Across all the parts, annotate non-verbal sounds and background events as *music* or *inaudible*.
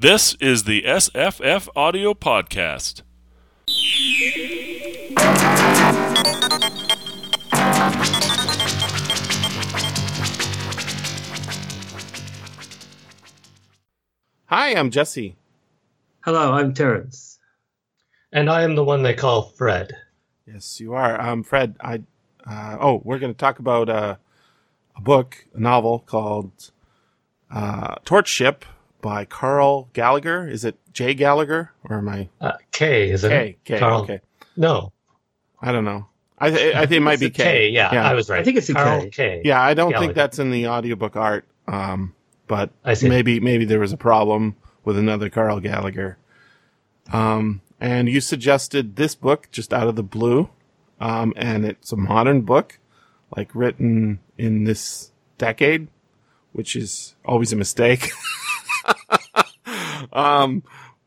This is the SFFaudio Podcast. Hi, I'm Jesse. Hello, I'm Terence. And I am the one they call Fred. Yes, you are. Um, Fred, I. Uh, oh, we're going to talk about uh, a book, a novel called uh, Torchship by Karl Gallagher. Is it J. Gallagher or am I? Uh, K, is it? K. K. Karl. Okay. No. I don't know. I, th- I think it might It's be K Yeah, Yeah. I was right. I think it's Karl K. K. Yeah, I don't Gallagher. think that's in the audiobook art. Um, but I see. maybe maybe there was a problem with another Karl Gallagher. Um, and you suggested this book just out of the blue, um, and it's a modern book, like written in this decade, which is always a mistake. *laughs* um,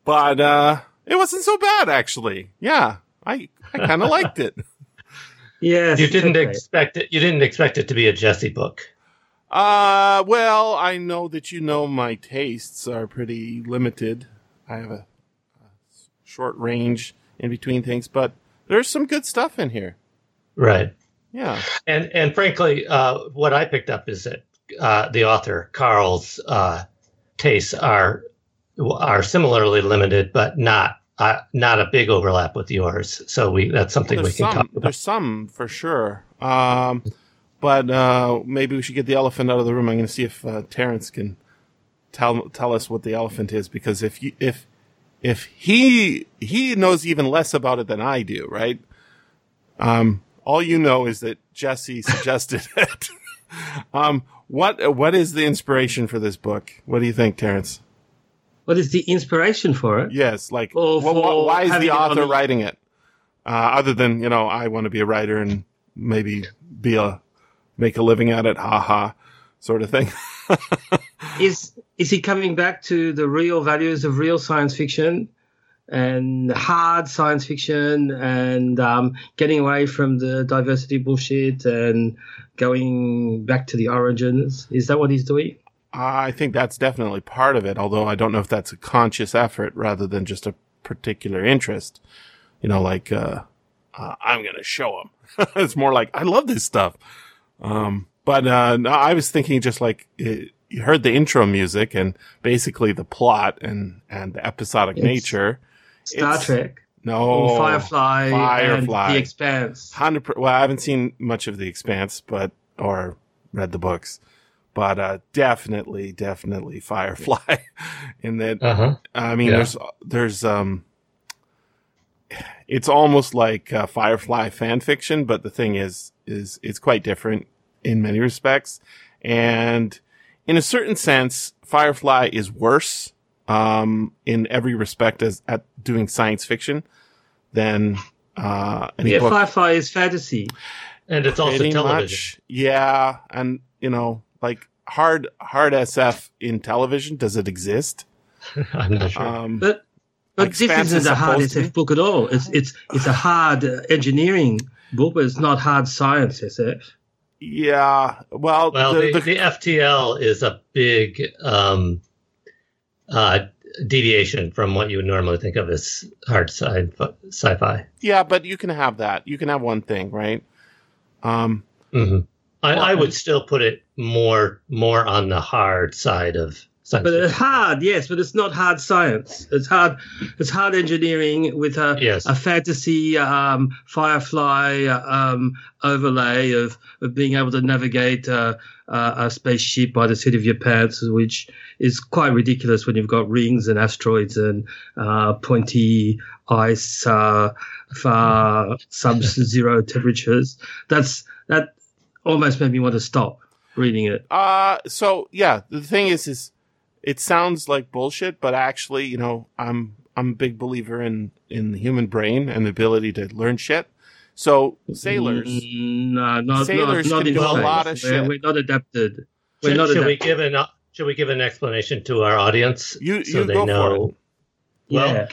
but uh, it wasn't so bad actually. Yeah, I I kind of liked it. *laughs* Yes, You didn't okay. expect it. You didn't expect it to be a Jesse book. Uh, well, I know that you know my tastes are pretty limited. I have a, a short range in between things, but there's some good stuff in here. Right. Yeah. And and frankly, uh, what I picked up is that uh, the author Karl's uh, tastes are are similarly limited, but not uh, not a big overlap with yours. So we that's something we can some, talk about. there's some for sure. Um, but uh, maybe we should get the elephant out of the room. I'm going to see if uh, Terence can tell tell us what the elephant is, because if you if if he he knows even less about it than I do, right? Um, all you know is that Jesse suggested *laughs* it. um, what what is the inspiration for this book? What do you think, Terence? What is the inspiration for it? Yes, like wh- for why is the it author the- writing it? Uh, other than you know, I want to be a writer and maybe be a make a living at it, ha ha, sort of thing. *laughs* Is is he coming back to the real values of real science fiction and hard science fiction and um, getting away from the diversity bullshit and going back to the origins? Is that what he's doing? I think that's definitely part of it, although I don't know if that's a conscious effort rather than just a particular interest. You know, like uh, uh, I'm going to show them. *laughs* it's more like I love this stuff. Um, but uh, no, I was thinking just like it, you heard the intro music and basically the plot and and the episodic It's- nature. Star It's- Trek No, Firefly, Firefly. and The Expanse. Hundred. Well, I haven't seen much of The Expanse, but or read the books, but uh, definitely, definitely Firefly. *laughs* in that, Uh huh. I mean, Yeah. there's there's um, it's almost like uh, Firefly fan fiction, but the thing is, is it's quite different in many respects, and in a certain sense, Firefly is worse um, in every respect as at doing science fiction than uh, any Yeah, book. Firefly is fantasy. And it's also Pretty television. much. Yeah, and you know, like hard hard SF in television, does it exist? *laughs* I'm not sure. Um, But but Like this is a hard supposed to be? SF book at all. It's it's it's a hard uh, engineering book, but it's not hard science SF. yeah. Well, Well, the, the, the- the, FTL is a big um, uh, deviation from what you would normally think of as hard sci- sci-fi. yeah, but you can have that. You can have one thing, right? Um, hmm I, I would still put it more more on the hard side of science. But it's hard, yes, but it's not hard science. It's hard. It's hard engineering with a Yes. a fantasy um, Firefly um, overlay of, of being able to navigate uh, uh, a spaceship by the seat of your pants, which is quite ridiculous when you've got rings and asteroids and uh, pointy ice, uh, far *laughs* sub-zero temperatures. That's that almost made me want to stop reading it. uh, so yeah, the thing is, is it sounds like bullshit, but actually, you know, I'm I'm a big believer in in the human brain and the ability to learn shit. So sailors, Mm, No, not, Sailors not, not can in do a lot of We're- shit. We're not adapted. We're should, not should we give an should we give an explanation to our audience You- so you they go know? Well, yeah.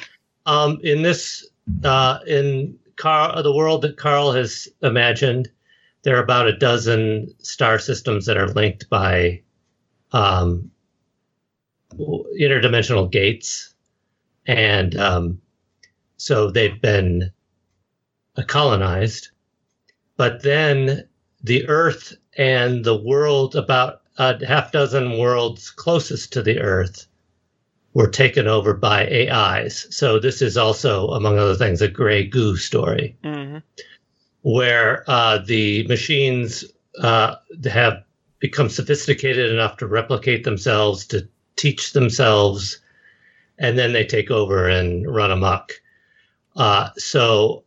um, in this uh, in Karl, the world that Karl has imagined, there are about a dozen star systems that are linked by, um, interdimensional gates, and um, so they've been uh, colonized. But then the Earth and the world, about a half dozen worlds closest to the Earth, were taken over by AIs. So this is also, among other things, a gray goo story Mm-hmm. Where uh, the machines uh, have become sophisticated enough to replicate themselves, to teach themselves, and then they take over and run amok. Uh, so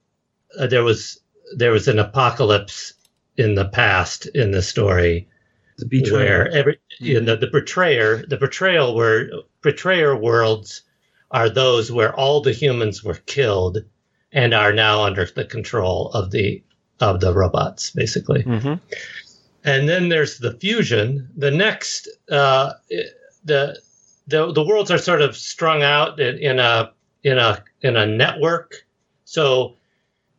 uh, there was there was an apocalypse in the past in the story The betrayal. where every you know the betrayer the betrayal where betrayer worlds are those where all the humans were killed and are now under the control of the of the robots basically. Mm-hmm. and then there's the fusion. The next uh the the the worlds are sort of strung out in, in a in a in a network. So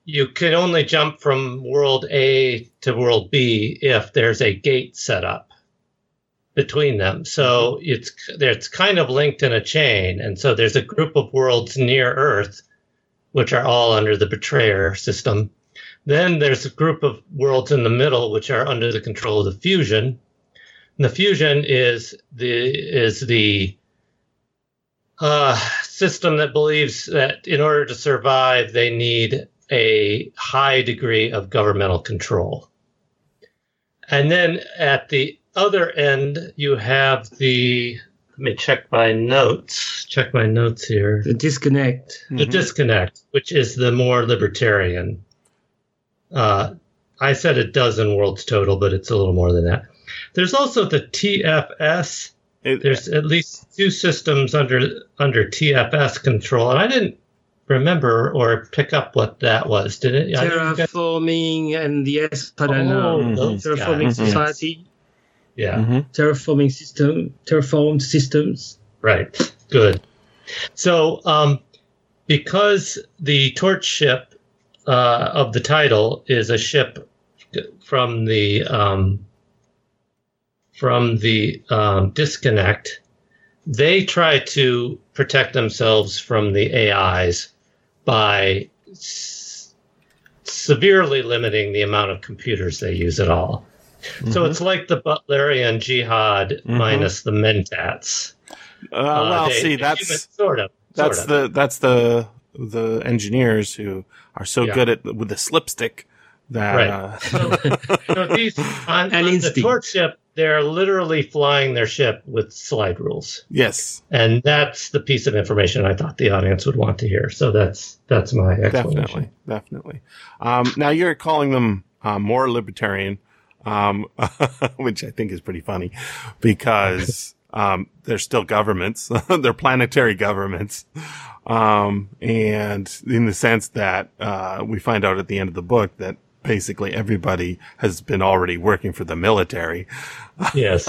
you can only jump from world A to world B if there's a gate set up between them. So it's it's kind of linked in a chain, and so there's a group of worlds near Earth, which are all under the betrayer system. Then there's a group of worlds in the middle, which are under the control of the fusion. And the fusion is the is the uh, system that believes that in order to survive, they need a high degree of governmental control. And then at the other end, you have the. Let me check my notes. Check my notes here. The disconnect. The mm-hmm. disconnect, which is the more libertarian. Uh, I said a dozen worlds total, but it's a little more than that. There's also the TFS. It, There's at least two systems under under TFS control, and I didn't remember or pick up what that was. Did it? I didn't Terraforming and the S, I don't Oh, know. those Terraforming guys, yes. Mm-hmm. Society, Yeah. Mhm. terraforming system, terraformed systems. Right. Good. So, um, because the torch ship uh, of the title is a ship from the um, from the um, disconnect, they try to protect themselves from the AIs by s- severely limiting the amount of computers they use at all. So it's like the Butlerian jihad minus the mentats. Uh, well, they- see, that's human- sort of. that's sort of. the that's the the engineers who are so Yeah. good at with the slipstick that Right. uh, So *laughs* these on, And on the torch ship, they're literally flying their ship with slide rules, yes, and that's the piece of information I thought the audience would want to hear. So that's that's my explanation. definitely, definitely. Um, now you're calling them uh, more libertarian, um, *laughs* which I think is pretty funny because um, they're still governments. *laughs* they're planetary governments. Um, and in the sense that uh, we find out at the end of the book that basically everybody has been already working for the military. *laughs* Yes,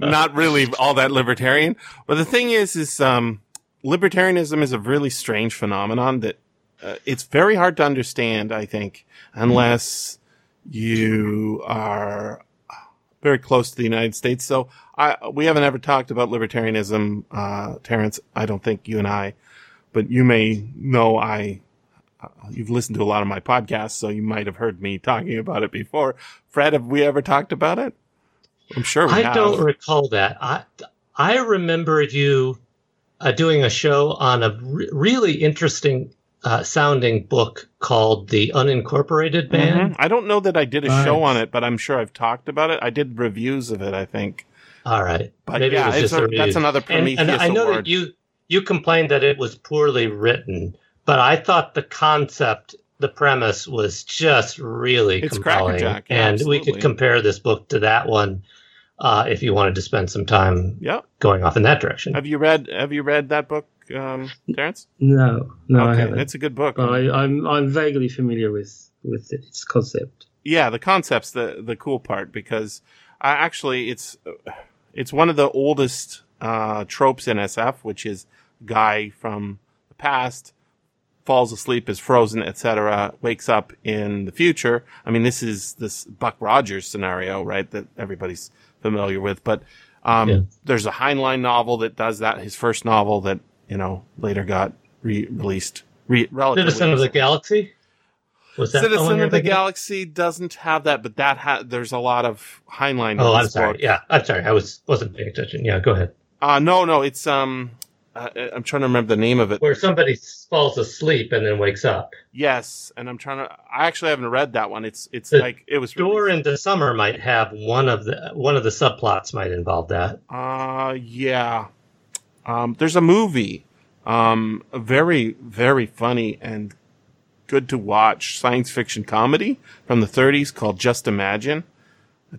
not really all that libertarian. But the thing is, is um, libertarianism is a really strange phenomenon that uh, it's very hard to understand. I think unless you are very close to the United States. So I we haven't ever talked about libertarianism, uh, Terence. I don't think you and I, but you may know I. Uh, you've listened to a lot of my podcasts, so you might have heard me talking about it before. Fred, have we ever talked about it? I'm sure we I have. don't recall that. I I remember you uh, doing a show on a re- really interesting uh, sounding book called The Unincorporated Man. Mhm. I don't know that I did a Right. show on it, but I'm sure I've talked about it. I did reviews of it, I think. All right, But maybe yeah, it was it's just a that's another and, Prometheus and I know award. that you you complained that it was poorly written, but I thought the concept, the premise was just really It's compelling, yeah, and we could compare this book to that one uh, if you wanted to spend some time Yeah. going off in that direction. Have you read Have you read that book, um, Terence? No, no, I okay, haven't. it's a good book. But I, I'm I'm vaguely familiar with with its concept. yeah, the concept's the the cool part because I actually it's it's one of the oldest uh, tropes in SF, which is guy from the past falls asleep, is frozen, etc., wakes up in the future. I mean, this is this Buck Rogers scenario, right? That everybody's familiar with, but Um, Yeah. There's a Heinlein novel that does that. His first novel that you know later got re- released. Re- relatively Citizen of the. Galaxy. Was that the one Citizen you're of the thinking of? Galaxy doesn't have that, but that ha- there's a lot of Heinlein. in Oh, I'm sorry. book. Yeah, I'm sorry. I was wasn't paying attention. Yeah, go ahead. Uh, no, no, it's um, uh, I'm trying to remember the name of it. Where somebody falls asleep and then wakes up. Yes, and I'm trying to. I actually haven't read that one. It's it's The like it was. Door released- into Summer might have one of the one of the subplots might involve that. Uh, yeah. Um, there's a movie, um, a very very funny and good to watch science fiction comedy from the 30s called Just Imagine.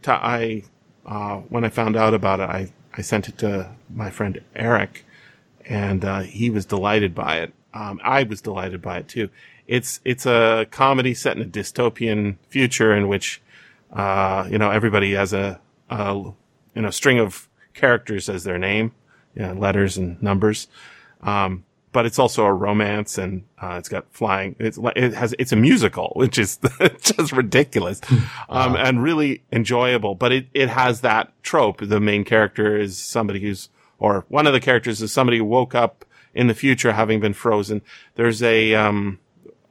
I uh, when I found out about it, I I sent it to my friend Eric, and uh, he was delighted by it. Um, I was delighted by it too. It's it's a comedy set in a dystopian future in which uh, you know everybody has a, a you know string of characters as their name, know, letters and numbers. Um, but it's also a romance and uh, it's got flying. It's it has it's a musical, *laughs* which is *laughs* just ridiculous um, and really enjoyable. But it it has that trope. The main character is somebody who's or one of the characters is somebody who woke up in the future having been frozen. There's a um,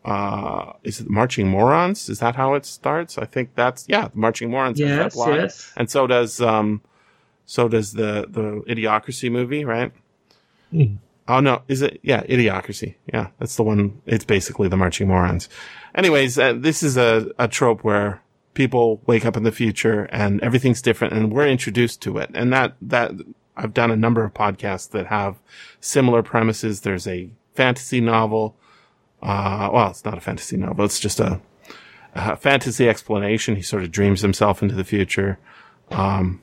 uh, is it Marching Morons? Is that how it starts? I think that's yeah, Marching Morons. Yes, yes. And so does um, so does the the Idiocracy movie, right? Mhm. Oh no, is it? Yeah, Idiocracy. Yeah, that's the one. It's basically the Marching Morons. Anyways, uh, this is a a trope where people wake up in the future and everything's different, and we're introduced to it. And that that I've done a number of podcasts that have similar premises. There's a fantasy novel. Uh, well, it's not a fantasy novel. It's just a, a fantasy explanation. He sort of dreams himself into the future. Um,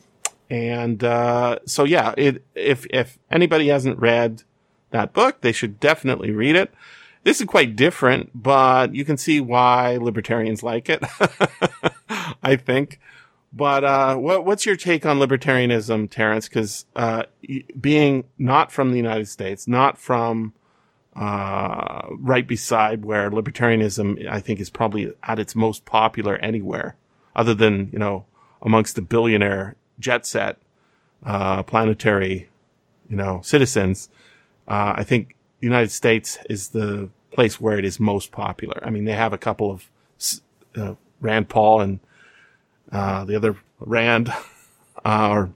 and, uh, so yeah, it, if, if anybody hasn't read that book, they should definitely read it. This is quite different, but you can see why libertarians like it. *laughs* I think. But, uh, what, what's your take on libertarianism, Terence? Cause, uh, being not from the United States, not from, uh, right beside where libertarianism, I think, is probably at its most popular anywhere, other than you know amongst the billionaire jet set, uh, planetary, you know, citizens. Uh, I think the United States is the place where it is most popular. I mean, they have a couple of uh, Rand Paul and uh, the other Rand *laughs* uh, or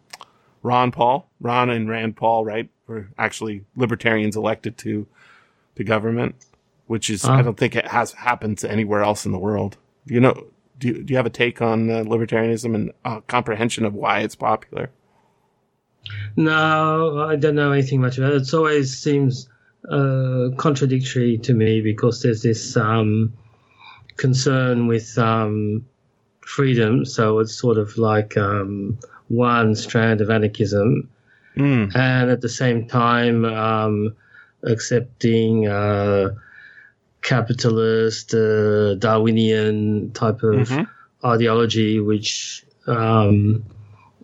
Ron Paul, Ron and Rand Paul, right? Were actually libertarians elected to to government, which is I Uh. don't think it has happened to anywhere else in the world. You know? Do you, do you have a take on uh, libertarianism and uh, comprehension of why it's popular? No, I don't know anything much about it. It always seems uh, contradictory to me because there's this um, concern with um, freedom. So it's sort of like um, one strand of anarchism, Mm. and at the same time um, accepting uh, capitalist, uh, Darwinian type of Mhm. ideology, which um,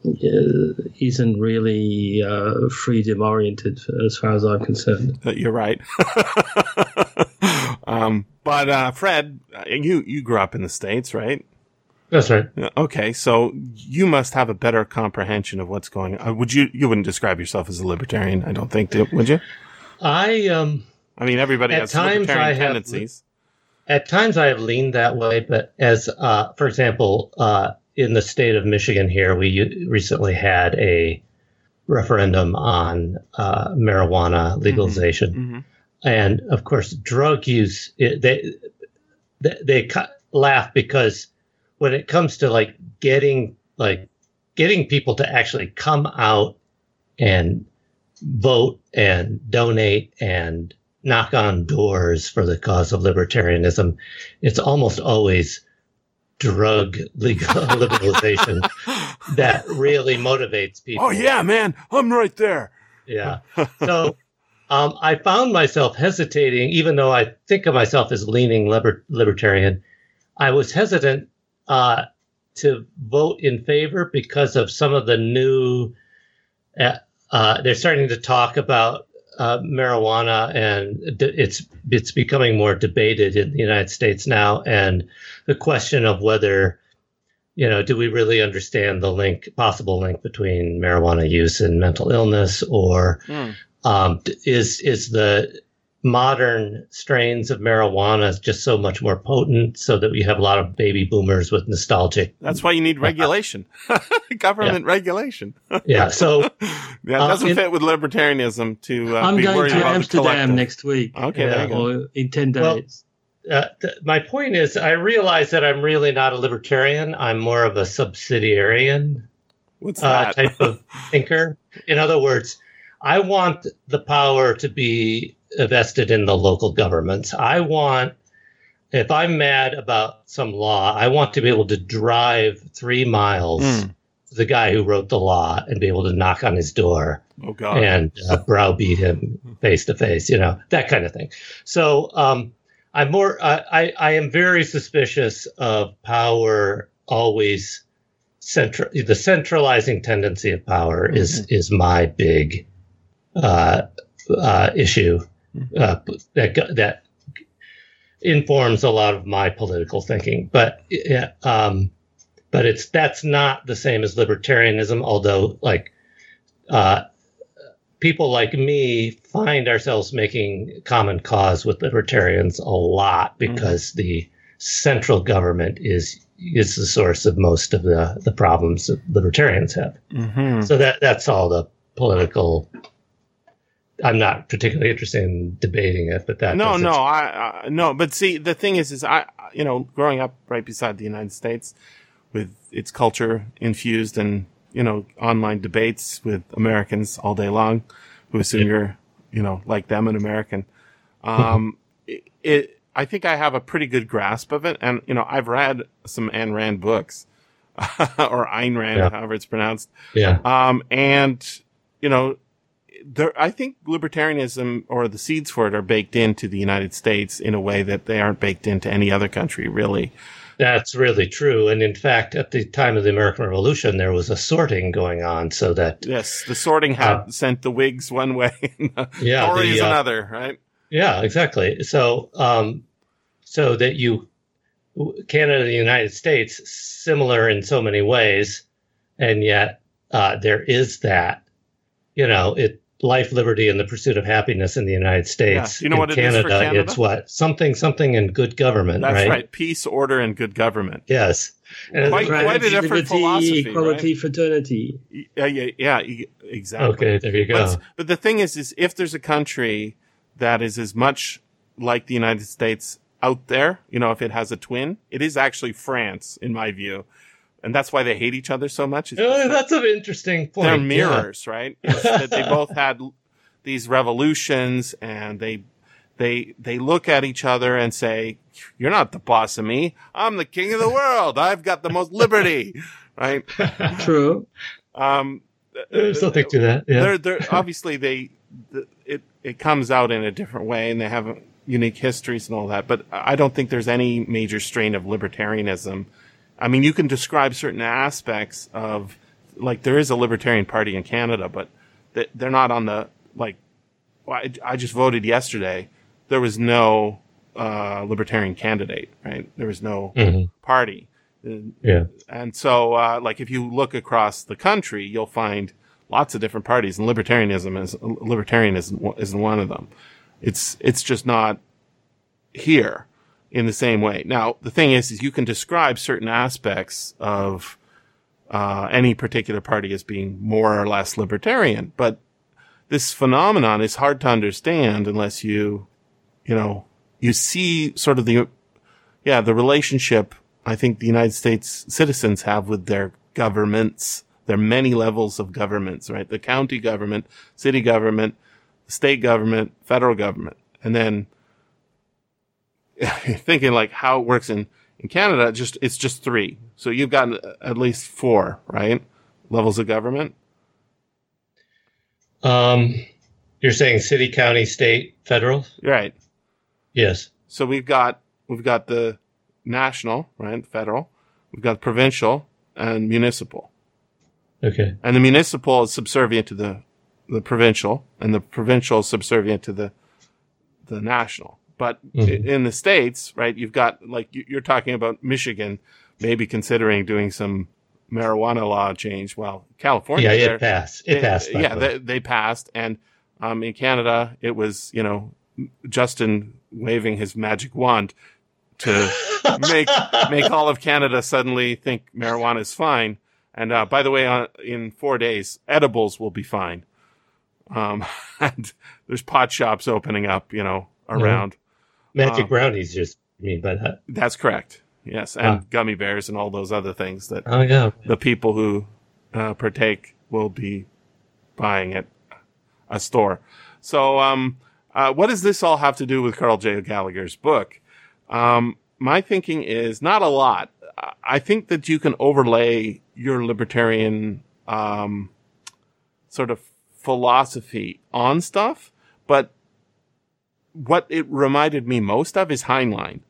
uh, isn't really uh, freedom oriented as far as I'm concerned. Uh, You're right. *laughs* um, but uh, Fred, uh, you you grew up in the states, right? That's right. Okay, so you must have a better comprehension of what's going on. Uh, would you? You wouldn't describe yourself as a libertarian, I don't think, would you? I um I mean, everybody At has times libertarian I have- tendencies. at times I have leaned that way, but as uh, for example, uh, in the state of Michigan here, we recently had a referendum on uh, marijuana legalization, hmm and of course, drug use. It, they they, they laugh because when it comes to like getting like getting people to actually come out and vote and donate and knock on doors for the cause of libertarianism, it's almost always drug legal *laughs* legalization *laughs* that really motivates people. Oh yeah, man, I'm right there. Yeah. *laughs* So um, I found myself hesitating, even though I think of myself as leaning liber- libertarian. I was hesitant uh, to vote in favor because of some of the new. Uh, uh, they're starting to talk about uh, marijuana, and it's it's becoming more debated in the United States now, and the question of whether you know, do we really understand the link, possible link between marijuana use and mental illness, or Mm. um, is is the modern strains of marijuana is just so much more potent, so that we have a lot of baby boomers with nostalgic? That's why you need *laughs* regulation, *laughs* government regulation. Yeah. So *laughs* Yeah, it Uh, doesn't in- fit with libertarianism to uh, I'm be going to Amsterdam next week. Okay, there. Or in 10 Well, days. uh, th- my point is, I realize that I'm really not a libertarian. I'm more of a subsidiarian. What's uh, type of thinker. In other words, I want the power to be vested in the local governments. I want, if I'm mad about some law, I want to be able to drive three miles Mm. to the guy who wrote the law and be able to knock on his door oh God. and uh, browbeat him face to face, you know, that kind of thing. So um, I'm more, I, I, I am very suspicious of power always central. The centralizing tendency of power is is my big uh, uh, issue uh, that that informs a lot of my political thinking. But yeah, um, but it's that's not the same as libertarianism. Although, like, uh, people like me find ourselves making common cause with libertarians a lot because the central government is is the source of most of the the problems that libertarians have. hmm So that that's all the political. I'm not particularly interested in debating it, but that no, no, I, I no. But see, the thing is, is I, you know, growing up right beside the United States, with its culture infused and you know online debates with Americans all day long, who assume you're, you know, like them, an American. Um, *laughs* it, it, I think I have a pretty good grasp of it, and you know, I've read some Ayn Rand books, *laughs* or Ayn Rand, Yeah. however it's pronounced. yeah, Um, and you know, there, I think libertarianism or the seeds for it are baked into the United States in a way that they aren't baked into any other country, really. that's really true. And in fact, at the time of the American Revolution, there was a sorting going on, so that Yes, the sorting hat Uh, sent the Whigs one way, *laughs* and the Yeah, Tories the, uh, another, right? Yeah, exactly. So, um, so that you, Canada and the United States, similar in so many ways, and yet uh, there is that, you know, it life, liberty, and the pursuit of happiness in the United States. Do you know in what it is for Canada? It's what something, something, and good government. That's right? right. Peace, order, and good government. Yes. And Quite- it's- quite a different liberty, philosophy, equality, fraternity. Yeah, yeah, yeah, exactly. okay, there you go. But, but the thing is, is if there's a country that is as much like the United States out there, you know, if it has a twin, it is actually France, in my view. And that's why they hate each other so much. Oh, that's an interesting point. they're yeah. mirrors, right? *laughs* That they both had these revolutions and they, they, they look at each other and say, you're not the boss of me. I'm the king of the world. I've got the most liberty, *laughs* right? True. Um, There's something to that. Yeah. they're, they're obviously they the, it it comes out in a different way and they have unique histories and all that but i don't think there's any major strain of libertarianism i mean you can describe certain aspects of like there is a libertarian party in canada but they- they're not on the like well, I, I just voted yesterday there was no uh, libertarian candidate right there was no Mhm. party And- Yeah. and so, uh, like, if you look across the country, you'll find lots of different parties, and libertarianism is libertarianism isn't one of them. It's it's just not here in the same way. Now, the thing is, is you can describe certain aspects of uh, any particular party as being more or less libertarian, but this phenomenon is hard to understand unless you, you know, you see sort of the yeah, the relationship I think the United States citizens have with their governments. There are many levels of governments, right? The county government, city government, state government, federal government. And then *laughs* thinking like how it works in, in Canada, just, it's just three. So you've got at least four, right? Levels of government. Um, you're saying city, county, state, federal? Right. Yes. So we've got, we've got the national, right? Federal. We've got provincial and municipal. Okay. and the municipal is subservient to the the provincial, and the provincial is subservient to the the national. But Mhm. in the states, right, you've got like you- you're talking about Michigan. maybe considering doing some marijuana law change. Well, California, yeah, it passed. It they- passed. yeah, they, they passed, and um, in Canada, it was you know Justin waving his magic wand to *laughs* make make all of Canada suddenly think marijuana is fine. And uh, by the way, uh, in four days, edibles will be fine. Um, *laughs* and there's pot shops opening up, you know, around. Magic uh, brownies. Just mean by that. That's correct. Yes, and Ah. gummy bears and all those other things that Oh yeah. the people who uh, partake will be buying at a store. So, um, uh, what does this all have to do with Karl J. Gallagher's book? Um, my thinking is not a lot. I- I think that you can overlay your libertarian um, sort of philosophy on stuff, but what it reminded me most of is Heinlein.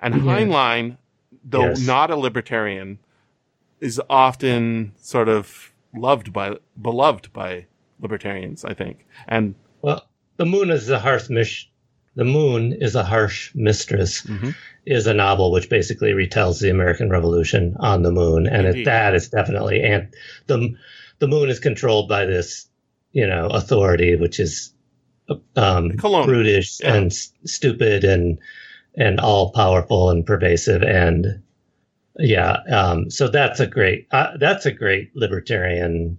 And Yeah. Heinlein, though Yes. not a libertarian, is often sort of loved by beloved by libertarians, I think. And Well, the moon is a harsh mis- The moon is a harsh mistress. Mhm. Is a novel which basically retells the American Revolution on the moon, and it, that is definitely and the the moon is controlled by this, you know, authority which is um, Colonial. brutish Yeah. and s- stupid and and all powerful and pervasive and yeah um, so that's a great uh, that's a great libertarian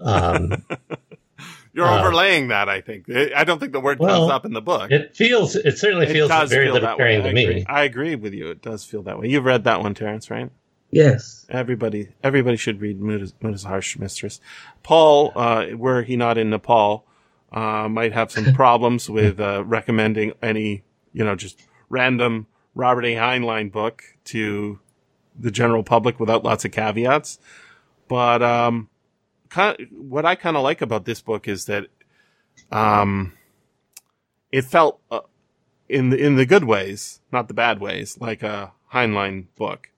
um, *laughs* you're Uh, overlaying that, I think. I I don't think the word comes up in the book. it feels it certainly It feels very feel that way. libertarian I to me agree. I agree with you. It does feel that way. You've read that one, Terence, right? Yes. Everybody, everybody should read Moon is, Moon is a Harsh Mistress. Paul, uh, were he not in Nepal, uh, might have some problems *laughs* with uh, recommending any, you know, just random Robert A. Heinlein book to the general public without lots of caveats. But um, kind what I kind of like about this book is that um, it felt uh, in the in the good ways, not the bad ways, like a Heinlein book.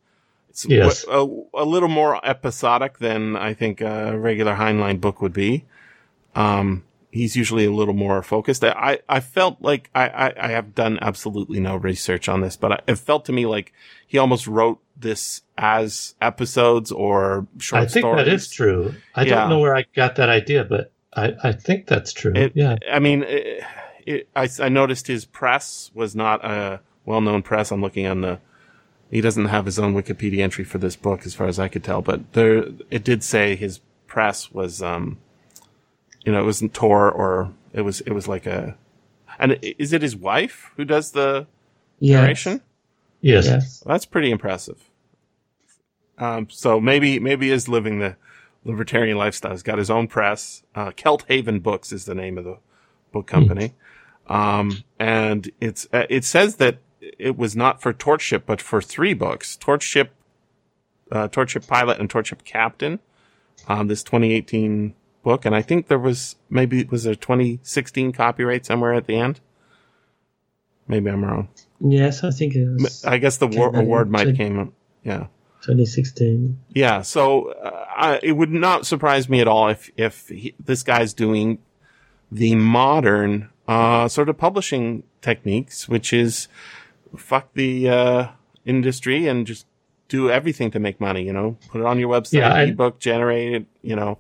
It's Yes. a, a little more episodic than I think a regular Heinlein book would be. Um, he's usually a little more focused. I, I felt like I, I, I have done absolutely no research on this, but I, it felt to me like he almost wrote this as episodes or short I think stories. that is true. I Yeah. don't know where I got that idea, but I, I think that's true. It, yeah. I mean, it, it, I, I noticed his press was not a well-known press. I'm looking on the. He doesn't have his own Wikipedia entry for this book, as far as I could tell. But there, it did say his press was, um, you know, it wasn't Tor or it was, it was like a. And is it his wife who does the Yes. narration? Yes. Yes. That's pretty impressive. Um, so maybe maybe is living the libertarian lifestyle. He's got his own press. Uh, Kelt Haven Books is the name of the book company, um, and it's uh, it says that it was not for Torchship, but for three books: Torchship, uh, Torchship Pilot, and Torchship Captain. Um, this 2018 book, and I think there was maybe was there 2016 copyright somewhere at the end. Maybe I'm wrong. Yes, I think it was I guess the war- award might too. came. Yeah. 2016. Yeah, so uh, I, it would not surprise me at all if if he, this guy's doing the modern uh, sort of publishing techniques, which is fuck the uh, industry and just do everything to make money. You know, put it on your website, Yeah, I- ebook, generate it. You know,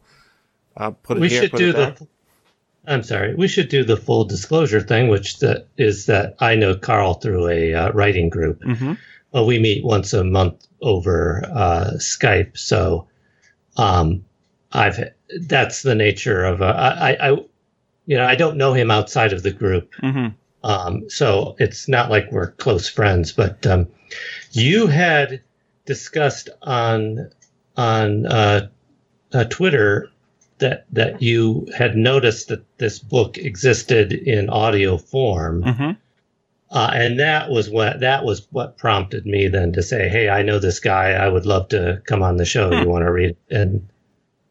uh, put it we here, should put do it there. the. I'm sorry. We should do the full disclosure thing, which that is that I know Karl through a uh, writing group. Mhm. Well, we meet once a month over uh, Skype, so um, I've that's the nature of uh, I, I, you know, I don't know him outside of the group, Mhm. um, so it's not like we're close friends. But um, you had discussed on on uh, uh, Twitter that that you had noticed that this book existed in audio form, Mhm. uh, and that was what that was what prompted me then to say, "Hey, I know this guy. I would love to come on the show. Hmm. You want to read?" And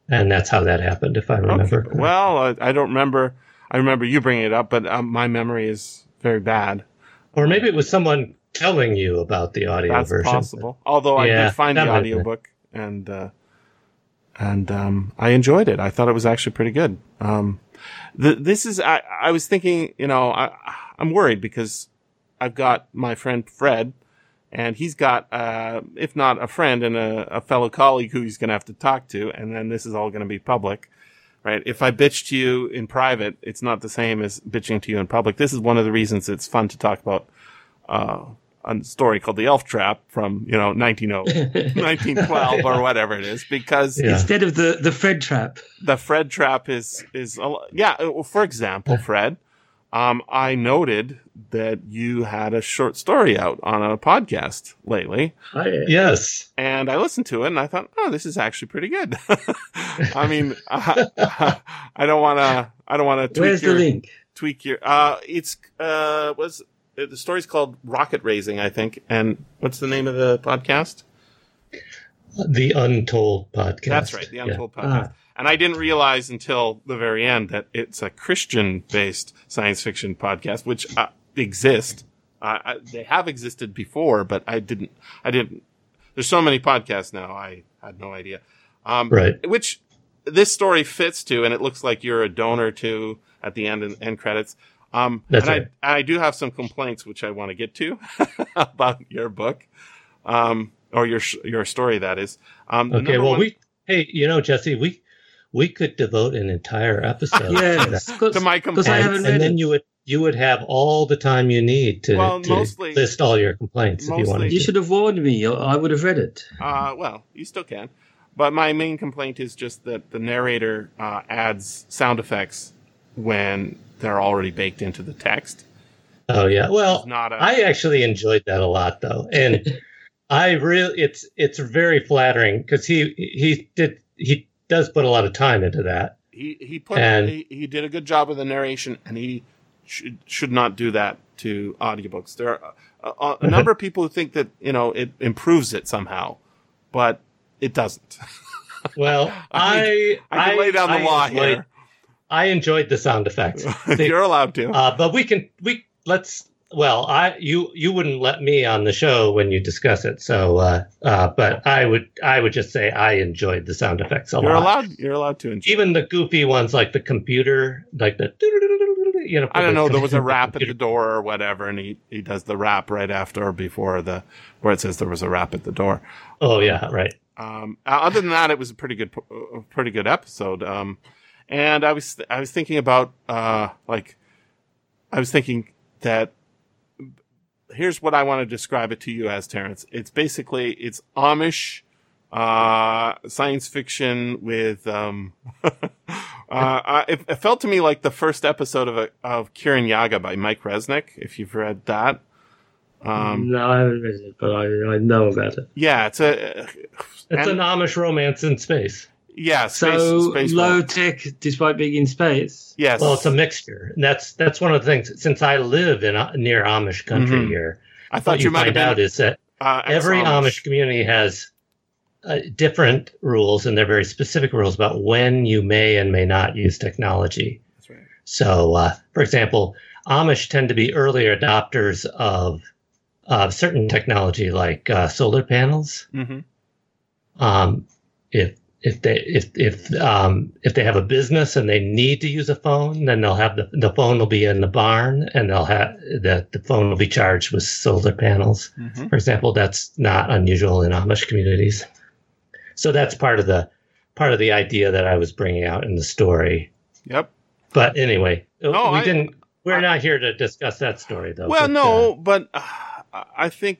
and that's how that happened, if I remember. Okay. Well, I, I don't remember. I remember you bringing it up, but um, my memory is very bad. or maybe it was someone telling you about the audio That's version. possible. Although I Yeah, did find the audiobook and uh, and um, I enjoyed it. I thought it was actually pretty good. Um, the, this is I, I was thinking, you know, I, I'm worried because I've got my friend Fred and he's got, uh, if not a friend and a, a fellow colleague who he's going to have to talk to, and then this is all going to be public, right? If I bitch to you in private, it's not the same as bitching to you in public. This is one of the reasons it's fun to talk about, uh, a story called The Elf Trap from, you know, 1900, 1912 *laughs* or whatever it is, because Yeah. Instead of the, the Fred trap. the Fred trap is is a lo- yeah. uh, For example, *laughs* Fred, um, I noted that you had a short story out on a podcast lately, I, Yes. and I listened to it, and I thought, oh, this is actually pretty good. *laughs* I mean, I, I don't want to, I don't want to tweak Where's your the link? tweak your. Uh, it's uh, was the story's called Rocket Raising, I think, and what's the name of the podcast? The Untold podcast. That's right, the Yeah. Untold podcast. And I didn't realize until the very end that it's a Christian-based science fiction podcast, which uh, exists. Uh, I, they have existed before, but I didn't. I didn't. There's so many podcasts now. I had no idea. Um, Right. Which this story fits to, and it looks like you're a donor to at the end and end credits. Um, That's and right. I, I do have some complaints which I want to get to *laughs* about your book, um, or your your story. That is. Um, Okay. Well, one- we, hey, you know, Jesse, we, we could devote an entire episode to Yes, that. to my because I complaints. haven't and, and then you would, you would have all the time you need to, Well, to mostly- list all your complaints if you mostly- wanted You should have warned me. I would have read it. Uh, well, you still can. But my main complaint is just that the narrator uh, adds sound effects when they're already baked into the text. Oh yeah. Well, not a I actually enjoyed that a lot though, and *laughs* I really it's it's very flattering because he he did he does put a lot of time into that. he he put and- he, he did a good job with the narration, and he should should not do that to audiobooks. There are a, a, *laughs* a number of people who think that you know it improves it somehow, but it doesn't. *laughs* Well, I I can lay down the I law enjoyed, here. I enjoyed the sound effects, *laughs* You're allowed to. uh, but we can we let's. Well, I you you wouldn't let me on the show when you discuss it, so uh, uh, but I would I would just say I enjoyed the sound effects a You're lot. allowed. You're allowed to enjoy. Even the goofy ones like the computer, like the you know. I don't know. There was a rap at the door or whatever, and he, he does the rap right after or before the where it says there was a rap at the door. Oh yeah, right. Um, uh, other than that, it was a pretty good, a pretty good episode. Um, and I was I was thinking about uh, like I was thinking that here's what I want to describe it to you as Terence. It's basically it's Amish uh, science fiction with um, *laughs* uh, I, it, it felt to me like the first episode of a, of Kirinyaga by Mike Resnick. If you've read that, um, no, I haven't read it, but I, I know about it. yeah, it's a It's and- an Amish romance in space. Yeah space, So space low world. tech, despite being in space. Yes. Well, it's a mixture. And that's that's one of the things. Since I live in uh, near Amish country Mhm. here, I thought you, you, might have find been out is that uh, every ex-Amish. Community has uh, different rules, and they're very specific rules about when you may and may not use technology. That's right. So, uh, for example, Amish tend to be early adopters of of certain technology like uh, solar panels. hmm um, if if they if if um, if they have a business and they need to use a phone, then they'll have the the phone will be in the barn and they'll have the the phone will be charged with solar panels. hmm For example, that's not unusual in Amish communities. So that's part of the part of the idea that I was bringing out in the story. Yep. But anyway, No, we I- didn't. We're I- not here to discuss that story, though. Well, but, no, uh, but uh, I think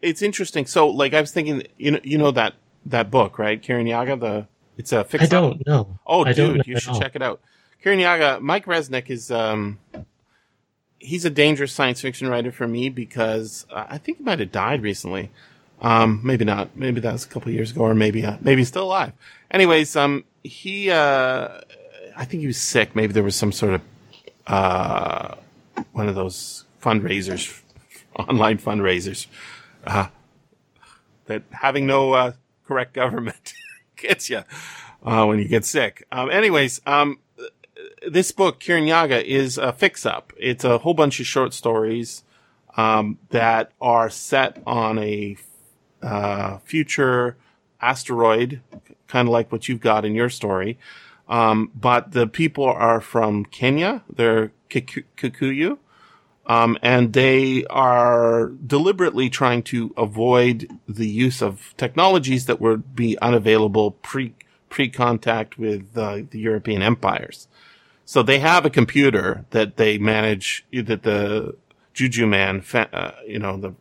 it's interesting. So, like, I was thinking, you know, you know that that book, right? Kirinyaga. The it's a fix. I don't know. Oh, I dude, you should all. check it out. Kirinyaga. Mike Resnick is um, he's a dangerous science fiction writer for me because uh, I think he might have died recently. Um, maybe not. Maybe that was a couple of years ago, or maybe uh, maybe he's still alive. Anyways, um, he uh, I think he was sick. Maybe there was some sort of uh, one of those fundraisers, *laughs* online fundraisers, uh, that having no uh, correct government *laughs* gets you uh, when you get sick. Um, anyways, um, this book, Kirinyaga, is a fix up. It's a whole bunch of short stories um, that are set on a uh, future asteroid, kind of like what you've got in your story. Um, but the people are from Kenya. They're Kiku- Kikuyu. Um, and they are deliberately trying to avoid the use of technologies that would be unavailable pre pre contact with uh, the European empires. So they have a computer that they manage that the juju man, uh, you know, the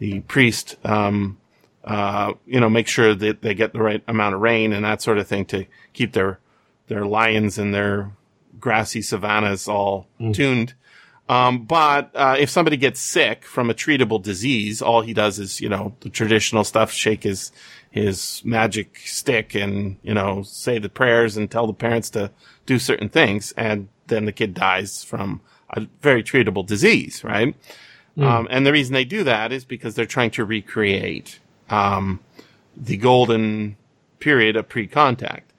the priest, um, uh, you know, make sure that they get the right amount of rain and that sort of thing to keep their their lions and their grassy savannas all mm. tuned. Um, but uh, if somebody gets sick from a treatable disease, all he does is, you know, the traditional stuff, shake his his magic stick and, you know, say the prayers and tell the parents to do certain things, and then the kid dies from a very treatable disease, right? Mm. Um, and the reason they do that is because they're trying to recreate um, the golden period of pre-contact.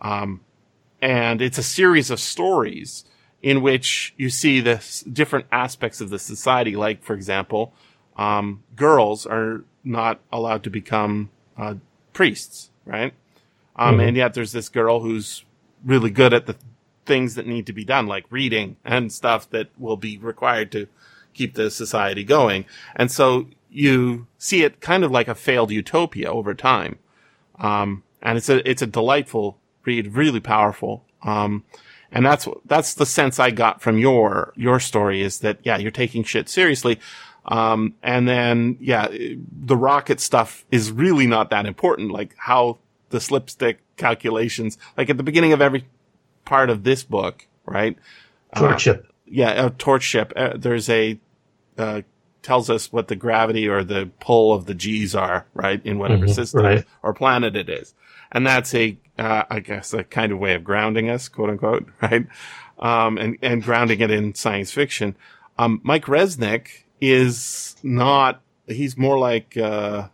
Um, and it's a series of stories in which you see the different aspects of the society. Like, for example, um, girls are not allowed to become uh, priests, right? Um, mm-hmm. and yet there's this girl who's really good at the things that need to be done, like reading and stuff that will be required to keep the society going. And so you see it kind of like a failed utopia over time. Um, and it's a, it's a delightful read, really powerful. Um, and that's, that's the sense I got from your, your story is that, yeah, you're taking shit seriously. Um, and then, yeah, the rocket stuff is really not that important. Like how the slipstick calculations, like at the beginning of every part of this book, right? Torch uh, ship. Yeah, a torch ship. Uh, there's a, uh, tells us what the gravity or the pull of the G's are, right? In whatever mm-hmm, system right. or planet it is. And that's a, uh, I guess a kind of way of grounding us, quote unquote, *laughs* right? Um, and, and grounding it in science fiction. Um, Mike Resnick is not, he's more like, uh,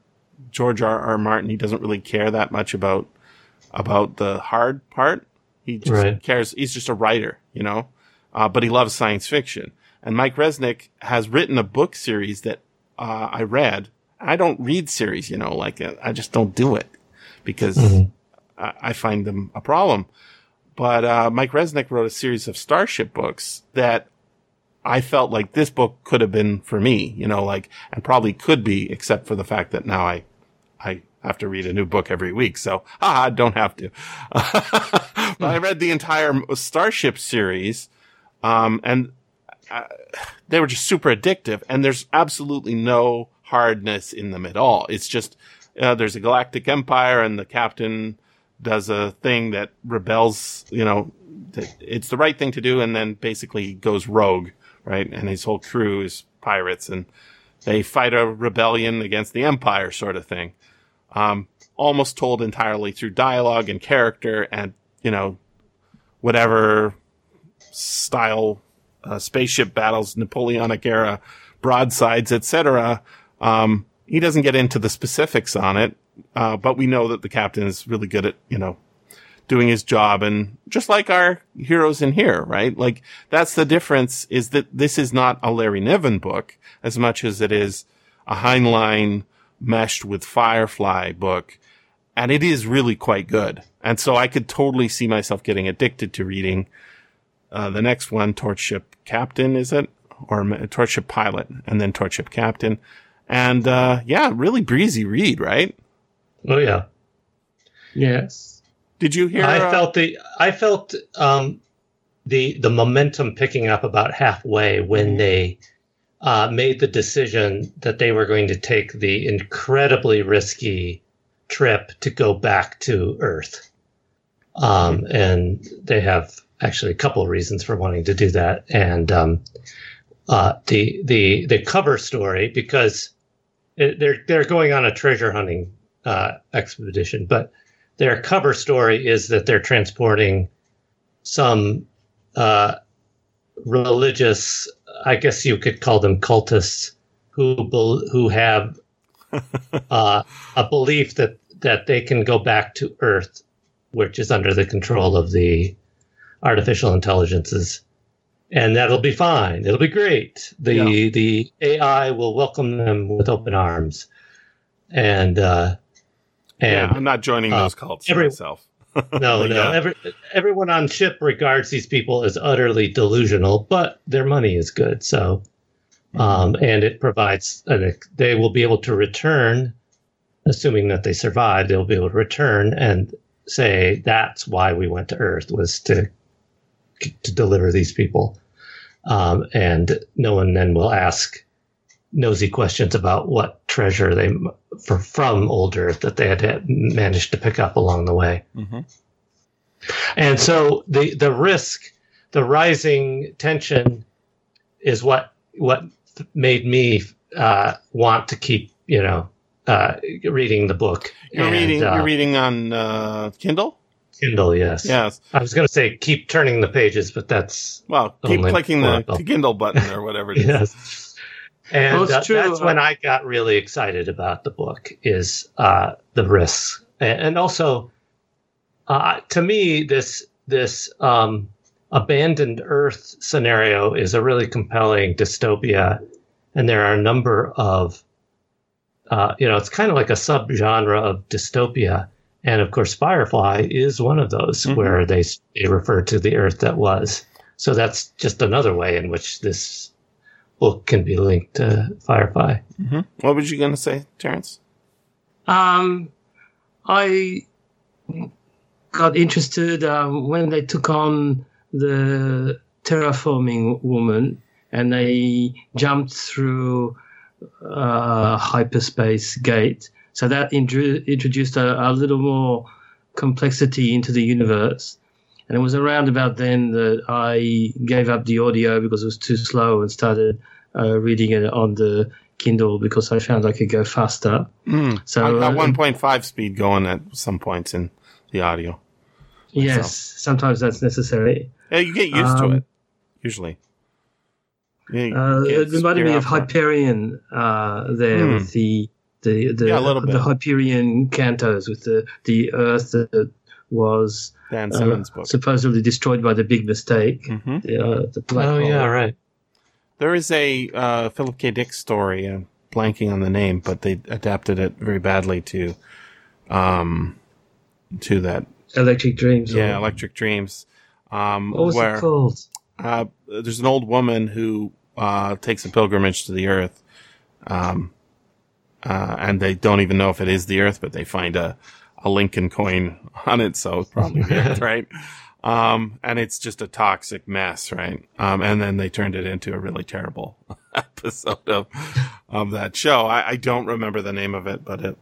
George R. R. Martin. He doesn't really care that much about, about the hard part. He just right. cares. He's just a writer, you know, uh, but he loves science fiction. And Mike Resnick has written a book series that uh, I read. I don't read series, you know, like uh, I just don't do it because mm-hmm. I, I, find them a problem. But uh, Mike Resnick wrote a series of Starship books that I felt like this book could have been for me, you know, like, and probably could be, except for the fact that now I, I have to read a new book every week. So, ah, don't have to. *laughs* but I read the entire Starship series, um, and uh, they were just super addictive. And there's absolutely no hardness in them at all. It's just uh, there's a galactic empire, and the captain does a thing that rebels. You know, it's the right thing to do, and then basically goes rogue right? And his whole crew is pirates and they fight a rebellion against the empire sort of thing. Um, almost told entirely through dialogue and character and, you know, whatever style, uh, spaceship battles, Napoleonic era broadsides, etc. Um, he doesn't get into the specifics on it. Uh, but we know that the captain is really good at, you know, doing his job and just like our heroes in here, right? Like that's the difference is that this is not a Larry Niven book as much as it is a Heinlein meshed with Firefly book. And it is really quite good. And so I could totally see myself getting addicted to reading, uh, the next one, Torchship Captain, is it? Or Torchship Pilot and then Torchship Captain. And, uh, yeah, really breezy read, right? Oh, yeah. Yes. Did you hear? I uh, felt the I felt um, the the momentum picking up about halfway when mm-hmm. they uh, made the decision that they were going to take the incredibly risky trip to go back to Earth. Um, mm-hmm. and they have actually a couple of reasons for wanting to do that. And um, uh, the the the cover story because it, they're they're going on a treasure hunting uh, expedition, but their cover story is that they're transporting some uh, religious, I guess you could call them cultists, who who have *laughs* uh, a belief that that they can go back to Earth, which is under the control of the artificial intelligences, and that'll be fine. It'll be great. The yeah. the AI will welcome them with open arms, and uh, and, yeah, I'm not joining uh, those cults every, myself. *laughs* no, no. Yeah. Every, everyone on ship regards these people as utterly delusional, but their money is good, so Um, and it provides, uh, they will be able to return, assuming that they survive, they'll be able to return and say that's why we went to Earth was to to deliver these people, um, and no one then will ask nosy questions about what treasure they for, from old Earth that they had managed to pick up along the way. Mm-hmm. And so the the risk, the rising tension, is what what made me uh, want to keep you know uh, reading the book. You're And, reading. uh, you're reading on uh, Kindle. Kindle, yes. Yes. I was going to say keep turning the pages, but that's Well, keep clicking the Oracle. Kindle button or whatever it is. *laughs* yes. And Well, uh, true, that's uh, when I got really excited about the book is uh, the risks, and, and also uh, to me this this um, abandoned Earth scenario is a really compelling dystopia, and there are a number of uh, you know it's kind of like a subgenre of dystopia. And of course, Firefly is one of those Mhm. where they, they refer to the Earth that was. So that's just another way in which this book can be linked to Firefly. hmm What was you going to say, Terence? Um, I got interested um, when they took on the terraforming woman and they jumped through a hyperspace gate. So that intro- introduced a, a little more complexity into the universe. And it was around about then that I gave up the audio because it was too slow and started uh, reading it on the Kindle because I found I could go faster. Mm. So I uh, got 1.5 speed going at some points in the audio. Yes, sometimes that's necessary. Yeah, you get used to Um, it. Usually. Yeah, Uh, it reminded me of Hyperion uh, there Hmm. with the the the, Yeah, a little the. Hyperion cantos with the the Earth that was Dan uh, book. supposedly destroyed by the big mistake, hmm the, uh, the black oh, hole. yeah, right. There is a uh, Philip K. Dick story. I'm blanking on the name, but they adapted it very badly to, um, to that. Electric Dreams. or- Yeah, Electric Dreams. Um, what was where it called? uh, there's an old woman who uh, takes a pilgrimage to the Earth, um, uh, and they don't even know if it is the Earth, but they find a a Lincoln coin *laughs* on it, so it's probably the Earth, *laughs* right? Um, and it's just a toxic mess, right? Um, and then they turned it into a really terrible *laughs* episode of of that show. I, I don't remember the name of it, but it,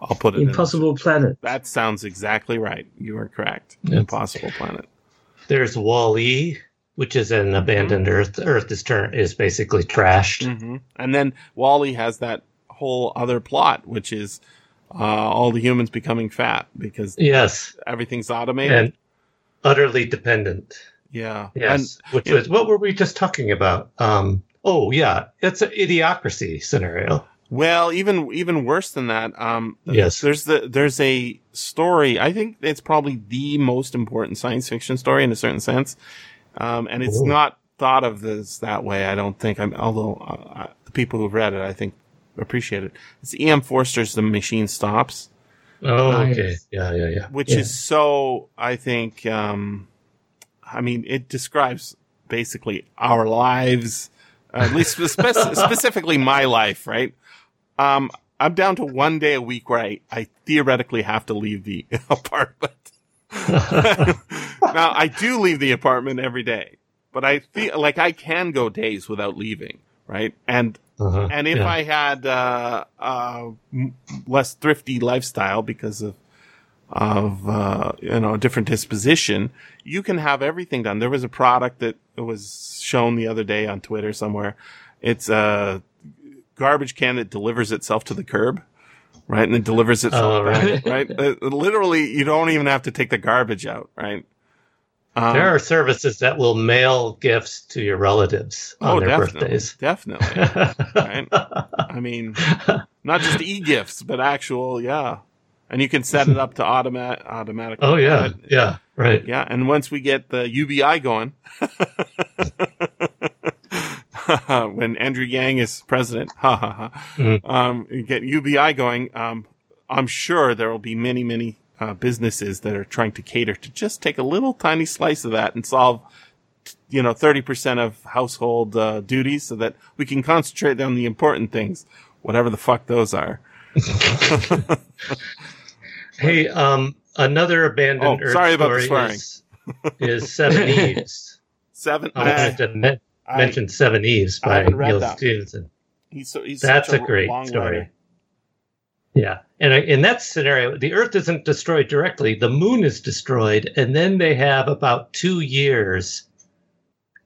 I'll put it. in. Impossible Planet. That sounds exactly right. You are correct. Yes. Impossible Planet. There's Wall-E, which is an abandoned Earth. Earth is turn is basically trashed. hmm And then Wall-E has that whole other plot, which is uh, all the humans becoming fat because Yes, everything's automated. and utterly dependent. yeah. Yes, which it- was what were we just talking about? Um, oh yeah, it's an idiocracy scenario. Well, even even worse than that. Um, Yes. There's the there's a story. I think it's probably the most important science fiction story in a certain sense, um, and it's Ooh. not thought of this that way. I don't think. I'm, although uh, the people who've read it, I think appreciate it. It's E.M. Forster's "The Machine Stops." Oh, Nice. okay, yeah, yeah, yeah. which Yeah. is so i think um i mean it describes basically our lives at least spe- *laughs* specifically my life right um i'm down to one day a week where i i theoretically have to leave the *laughs* apartment *laughs* now i do leave the apartment every day but i feel like i can go days without leaving right and Uh-huh, and if yeah. I had uh, uh, less thrifty lifestyle because of of uh, you know a different disposition, you can have everything done. There was a product that was shown the other day on Twitter somewhere. It's a garbage can that delivers itself to the curb, right? And it delivers itself Oh, right. right? *laughs* Uh, literally, you don't even have to take the garbage out, right? Um, there are services that will mail gifts to your relatives on oh, their definitely, birthdays. definitely. right? I mean, not just e-gifts, but actual, yeah. And you can set it up to automatic, automatic. oh yeah, yeah, right. yeah. And once we get the UBI going, *laughs* when Andrew Yang is president, *laughs* ha ha ha, Mhm. um, get UBI going, um, I'm sure there will be many, many uh, businesses that are trying to cater to just take a little tiny slice of that and solve you know, 30% of household uh, duties so that we can concentrate on the important things, whatever the fuck those are. *laughs* Hey, um, another abandoned Oh, Earth sorry about the story swearing. is, is Seven *laughs* Eves. Seven. I wanted to men- I- mention Seveneves by Neal. Stephenson. he's so, he's That's such a great long story. writer. Yeah, and in that scenario, the Earth isn't destroyed directly; the Moon is destroyed, and then they have about two years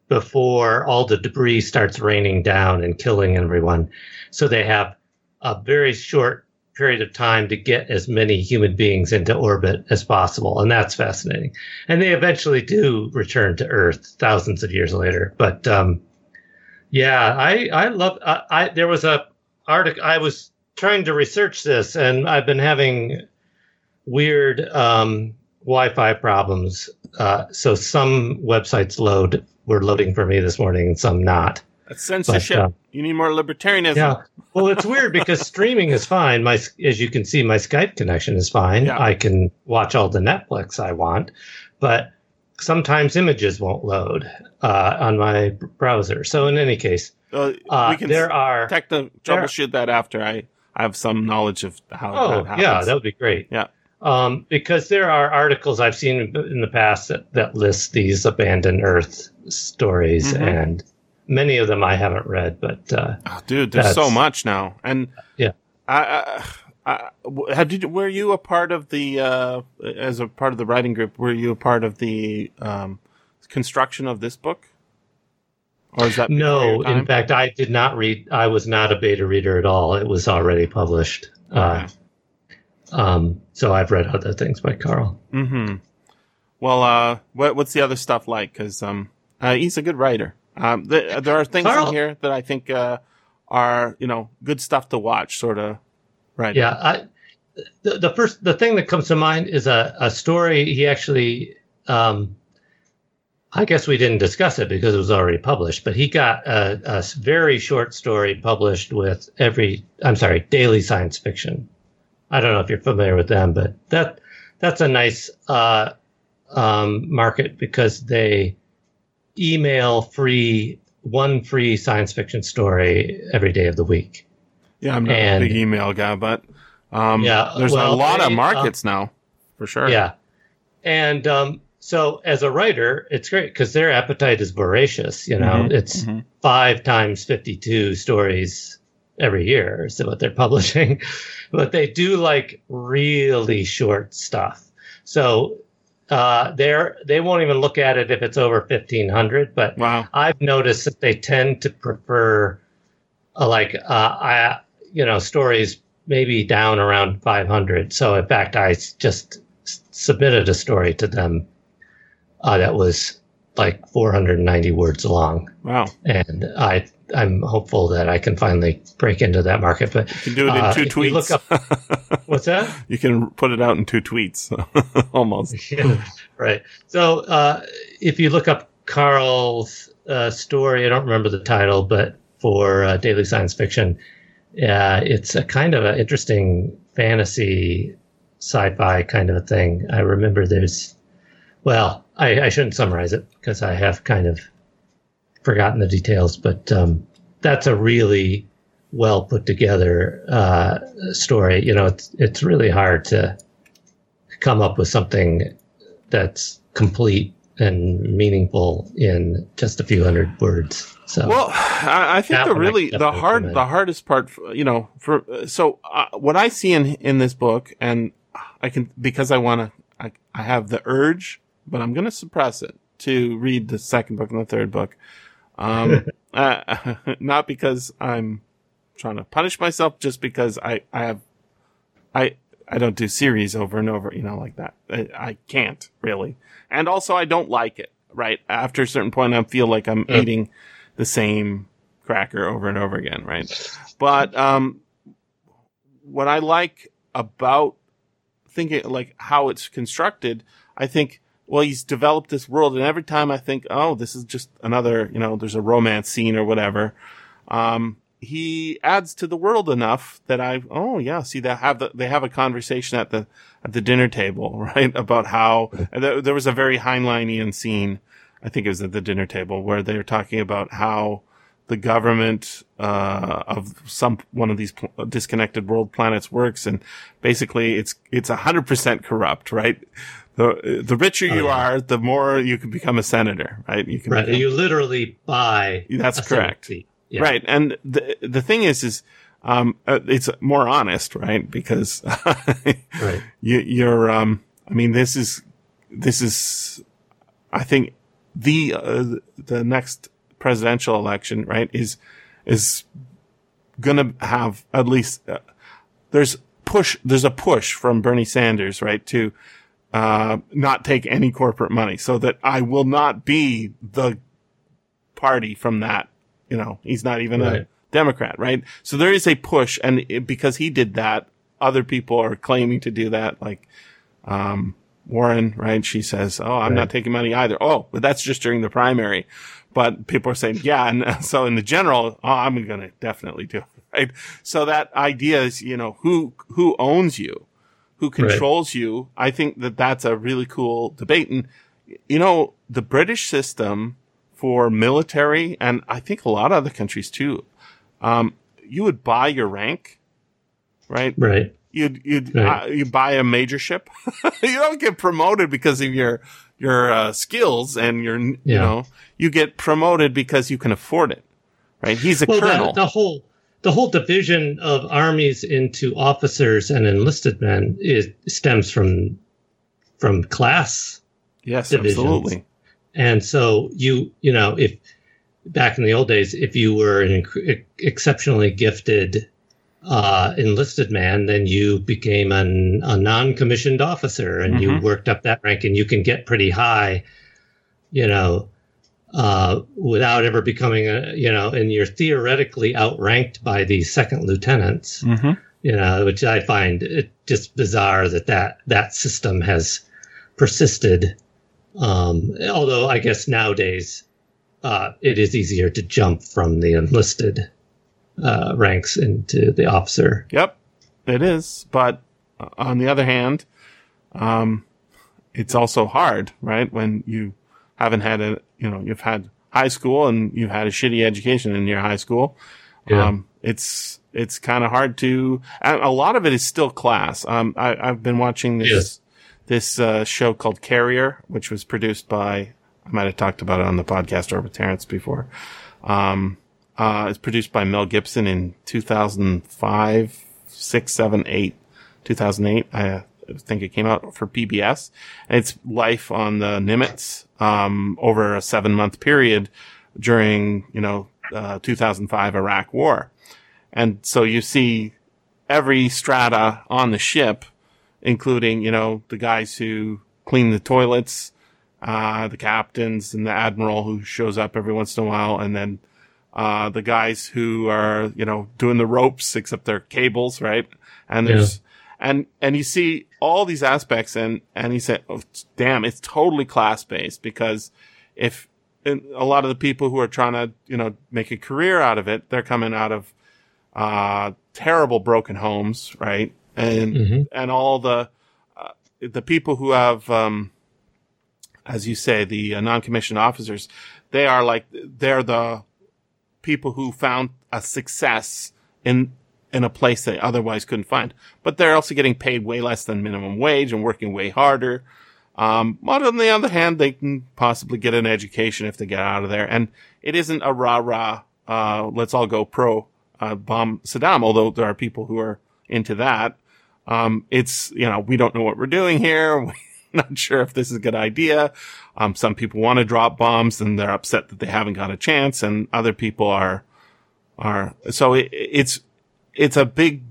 before all the debris starts raining down and killing everyone. So they have a very short period of time to get as many human beings into orbit as possible, and that's fascinating. And they eventually do return to Earth thousands of years later. But um, yeah, I I love. I, I there was a article I was trying to research this, and I've been having weird um, Wi-Fi problems. Uh, so some websites load were loading for me this morning, and some not. That's censorship. But, uh, you need more libertarianism. Yeah. Well, it's weird because *laughs* streaming is fine. My, as you can see, my Skype connection is fine. Yeah. I can watch all the Netflix I want, but sometimes images won't load uh, on my browser. So in any case, Uh, uh, we can there are. techno- troubleshoot that after I, I have some knowledge of how Oh, that yeah, that would be great. Yeah. Um, because there are articles I've seen in the past that, that list these abandoned Earth stories, Mhm. and many of them I haven't read, but uh, Oh, dude, there's so much now, and Yeah. I, I, I how did were you a part of the uh, as a part of the writing group? Were you a part of the um, construction of this book, or is that no. In fact, I did not read. I was not a beta reader at all. It was already published. Uh, um, so I've read other things by Karl. Mm-hmm. Well, uh, what, what's the other stuff like? Because um, uh, he's a good writer. Um, th- there are things Karl- in here that I think uh, are you know good stuff to watch, sort of. Right. Yeah, I, the, the first the thing that comes to mind is a, a story he actually um, I guess we didn't discuss it because it was already published, but he got a very short story published with every I'm sorry, daily science fiction. I don't know if you're familiar with them, but that that's a nice uh, um, market because they email free one free science fiction story every day of the week. Yeah, I'm not And- a big email guy, but um, Yeah, there's a well, lot of they, uh, markets now, for sure. Yeah. And um, so as a writer, it's great because their appetite is voracious. You know, Mhm, it's mhm. five times 52 stories every year is what they're *laughs* publishing. but they do like really short stuff. So uh, they're, they won't even look at it if it's over 1500. But Wow. I've noticed that they tend to prefer uh, like, uh, I, you know, stories maybe down around 500. So in fact, I just submitted a story to them uh, that was like 490 words long, Wow. and I I'm hopeful that I can finally break into that market. But You can do it in Uh, two if you look tweets. *laughs* what's that? you can put it out in two tweets, *laughs* almost. *laughs* Yeah, right. So uh, if you look up Karl's uh, story, I don't remember the title, but for uh, daily science fiction, uh, it's a kind of an interesting fantasy sci-fi kind of a thing. I remember there's, well, I, I shouldn't summarize it because I have kind of forgotten the details, but um, that's a really well put together uh, story. You know, it's it's really hard to come up with something that's complete and meaningful in just a few hundred words. So Well, I, I think the really the hard the hardest part, you know, for so uh, what I see in in this book, and I can because I want to, I, I have the urge, but I'm going to suppress it to read the second book and the third book, um, *laughs* uh, *laughs* not because I'm trying to punish myself, just because I I have I I don't do series over and over, you know, like that. I, I can't really, and also I don't like it. Right after a certain point, I feel like I'm Mm. eating the same cracker over and over again, right? But um, what I like about thinking like how it's constructed, I think, well, he's developed this world, and every time I think, oh, this is just another, you know, there's a romance scene or whatever. Um, he adds to the world enough that I, oh yeah, see they have the, they have a conversation at the at the dinner table, *laughs* right, about how there was a very Heinleinian scene I think it was at the dinner table where they were talking about how the government uh, of some one of these pl- disconnected world planets works, and basically it's it's hundred percent corrupt, right? The the richer you Oh, yeah. are, the more you can become a senator, right? You can Right. become- You literally buy. That's correct. Yeah. Right. And the the thing is, is um, uh, it's more honest, right? Because *laughs* Right. you, you're, um, I mean, this is, this is, I think the, uh, the next presidential election, right, is, is gonna have at least, uh, there's push, there's a push from Bernie Sanders, right, to, uh, not take any corporate money so that I will not be the party from that. You know, he's not even a Democrat, right? So there is a push, and it, because he did that, other people are claiming to do that, like um, Warren, right? She says, "Oh, I'm not taking money either." Oh, but that's just during the primary. But people are saying, "Yeah," and *laughs* so in the general, oh, I'm going to definitely do it, right? So that idea is, you know, who who owns you, who controls you. I think that that's a really cool debate, and you know, the British system for military, and I think a lot of other countries too, um, you would buy your rank, right? Right. You'd you'd Right. uh, you buy a major ship. *laughs* you don't get promoted because of your your uh, skills and your you know you get promoted because you can afford it, right? He's a Well, colonel. the whole the whole division of armies into officers and enlisted men is stems from from class yes, divisions. absolutely. And so you, you know, if back in the old days, if you were an inc- exceptionally gifted uh, enlisted man, then you became an, a non-commissioned officer, and you Mhm. worked up that rank, and you can get pretty high, you know, uh, without ever becoming a, you know, and you're theoretically outranked by the second lieutenants Mm-hmm. you know, which I find it just bizarre that that, that system has persisted. Um, although I guess nowadays uh, it is easier to jump from the enlisted uh, ranks into the officer. Yep, it is. But uh, on the other hand, um, it's also hard, right? When you haven't had a, you know, you've had high school and you've had a shitty education in your high school. Yeah. Um, it's, it's kind of hard to, and a lot of it is still class. Um, I, I've been watching this, Yes. this, uh, show called Carrier, which was produced by, I might have talked about it on the podcast or with Terence before. Um, uh, it's produced by Mel Gibson in 2005, 6, 7, 8, 2008. I think it came out for PBS. It's life on the Nimitz, um, over a seven month period during, you know, uh, 2005 Iraq war. And so you see every strata on the ship, including, you know, the guys who clean the toilets, uh, the captains and the admiral who shows up every once in a while, and then uh, the guys who are, you know, doing the ropes, except they're cables, right? And there's, and, and you see all these aspects and, and he said, oh, damn, it's totally class based because if a lot of the people who are trying to, you know, make a career out of it, they're coming out of, uh, terrible broken homes, right? And, Mhm. and all the, uh, the people who have, um, as you say, the uh, non-commissioned officers, they are like, they're the people who found a success in, in a place they otherwise couldn't find. But they're also getting paid way less than minimum wage and working way harder. Um, but on the other hand, they can possibly get an education if they get out of there. And it isn't a rah rah, uh, let's all go pro, uh, bomb Saddam, although there are people who are into that. Um, it's, you know, we don't know what we're doing here. *laughs* We're not sure if this is a good idea. Um, some people want to drop bombs and they're upset that they haven't got a chance and other people are, are, so it, it's, it's a big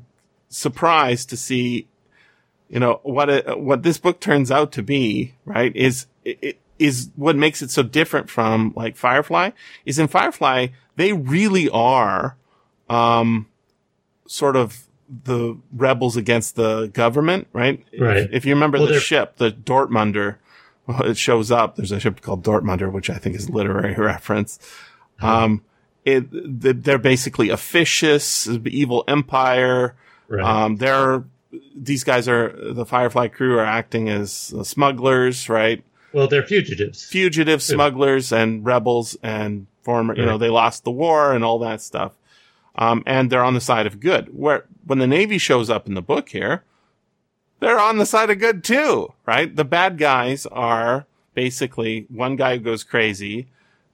surprise to see, you know, what it, what this book turns out to be, right, is, it, is what makes it so different from like Firefly is in Firefly, they really are, um, sort of the rebels against the government, right? Right. If, if you remember Well, the ship, the Dortmunder, well, *laughs* it shows up. There's a ship called Dortmunder, which I think is a literary *laughs* reference. Um, it, they're basically a fishes, evil empire. Right. Um, they're, these guys are, the Firefly crew are acting as uh, smugglers, right? Well, they're fugitives. fugitive smugglers and rebels and former, you know, they lost the war and all that stuff. Um, and they're on the side of good. Where when the Navy shows up in the book here, they're on the side of good too, right? The bad guys are basically one guy who goes crazy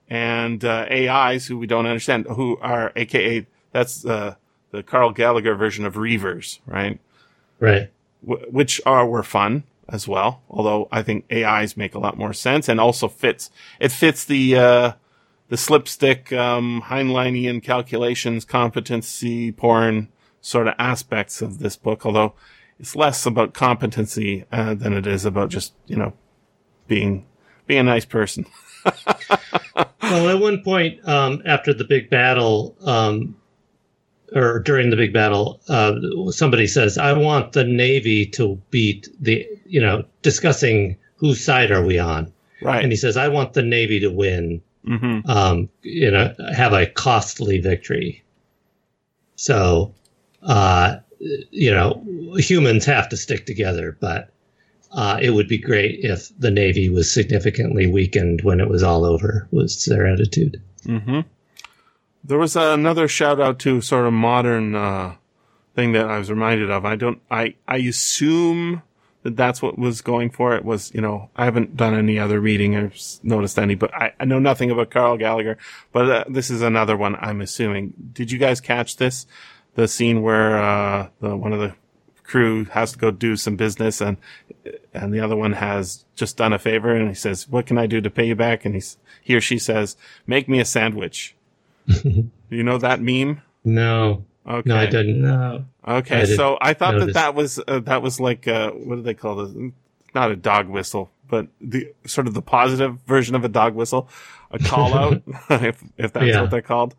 and uh, AIs who we don't understand, who are AKA that's uh, the Karl Gallagher version of Reavers, right? Right. wh- which are were fun as well. Although I think AIs make a lot more sense and also fits. It fits the uh, the slipstick um, Heinleinian calculations, competency porn sort of aspects of this book. Although it's less about competency uh, than it is about just you know being being a nice person. *laughs* Well, at one point um, after the big battle, um, or during the big battle, uh, somebody says, "I want the Navy to beat the," you know, discussing whose side are we on, Right. and he says, "I want the Navy to win." hmm um, you know, have a costly victory. So, uh, you know, humans have to stick together, but uh, it would be great if the Navy was significantly weakened when it was all over, was their attitude. hmm There was another shout out to sort of modern uh, thing that I was reminded of. I don't. I I assume that that's what was going for it. Was you know I haven't done any other reading or noticed any, but I, I know nothing about Karl Gallagher. But uh, this is another one. I'm assuming. Did you guys catch this? The scene where uh, the one of the crew has to go do some business and and the other one has just done a favor and he says, "What can I do to pay you back?" And he's he or she says, "Make me a sandwich." *laughs* you know that meme? No, Okay. no, I didn't. No. Okay, I didn't so I thought that notice. that was uh, that was like uh, what do they call this? Not a dog whistle, but the sort of the positive version of a dog whistle, a call out, *laughs* *laughs* if if that's Yeah. what they're called.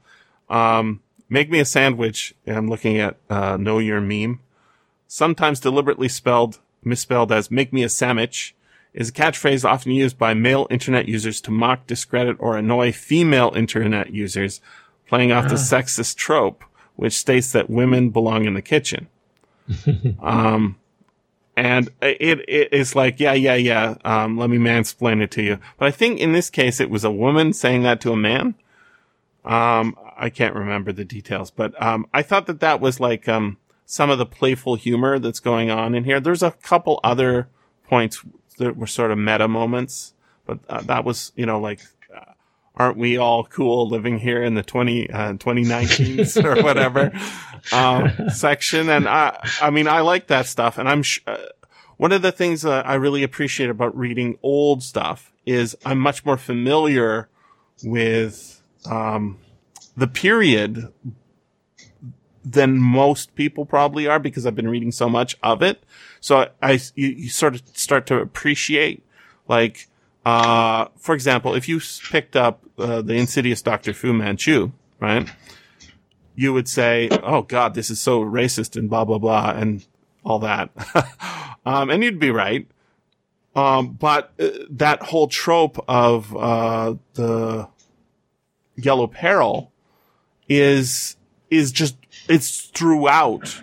Um, make me a sandwich. I'm looking at uh, know your meme. Sometimes deliberately spelled misspelled as "make me a sandwich." Is a catchphrase often used by male internet users to mock, discredit, or annoy female internet users, playing off the sexist trope, which states that women belong in the kitchen. *laughs* um, and it, it is like, yeah, yeah, yeah. Um, let me mansplain it to you. But I think in this case, it was a woman saying that to a man. Um, I can't remember the details, but, um, I thought that that was like, um, some of the playful humor that's going on in here. There's a couple other points that were sort of meta moments, but uh, that was, you know, like, uh, aren't we all cool living here in the 20, uh, 2019s or *laughs* whatever, um, section. And I, I mean, I like that stuff. And I'm, sh- uh, one of the things that I really appreciate about reading old stuff is I'm much more familiar with, um, the period than most people probably are because I've been reading so much of it. So I, you, you sort of start to appreciate, like, uh, for example, if you picked up uh, the Insidious Doctor Fu Manchu, right? You would say, "Oh God, this is so racist and blah blah blah and all that," *laughs* um, and you'd be right. Um, but uh, that whole trope of uh, the yellow peril is is just it's throughout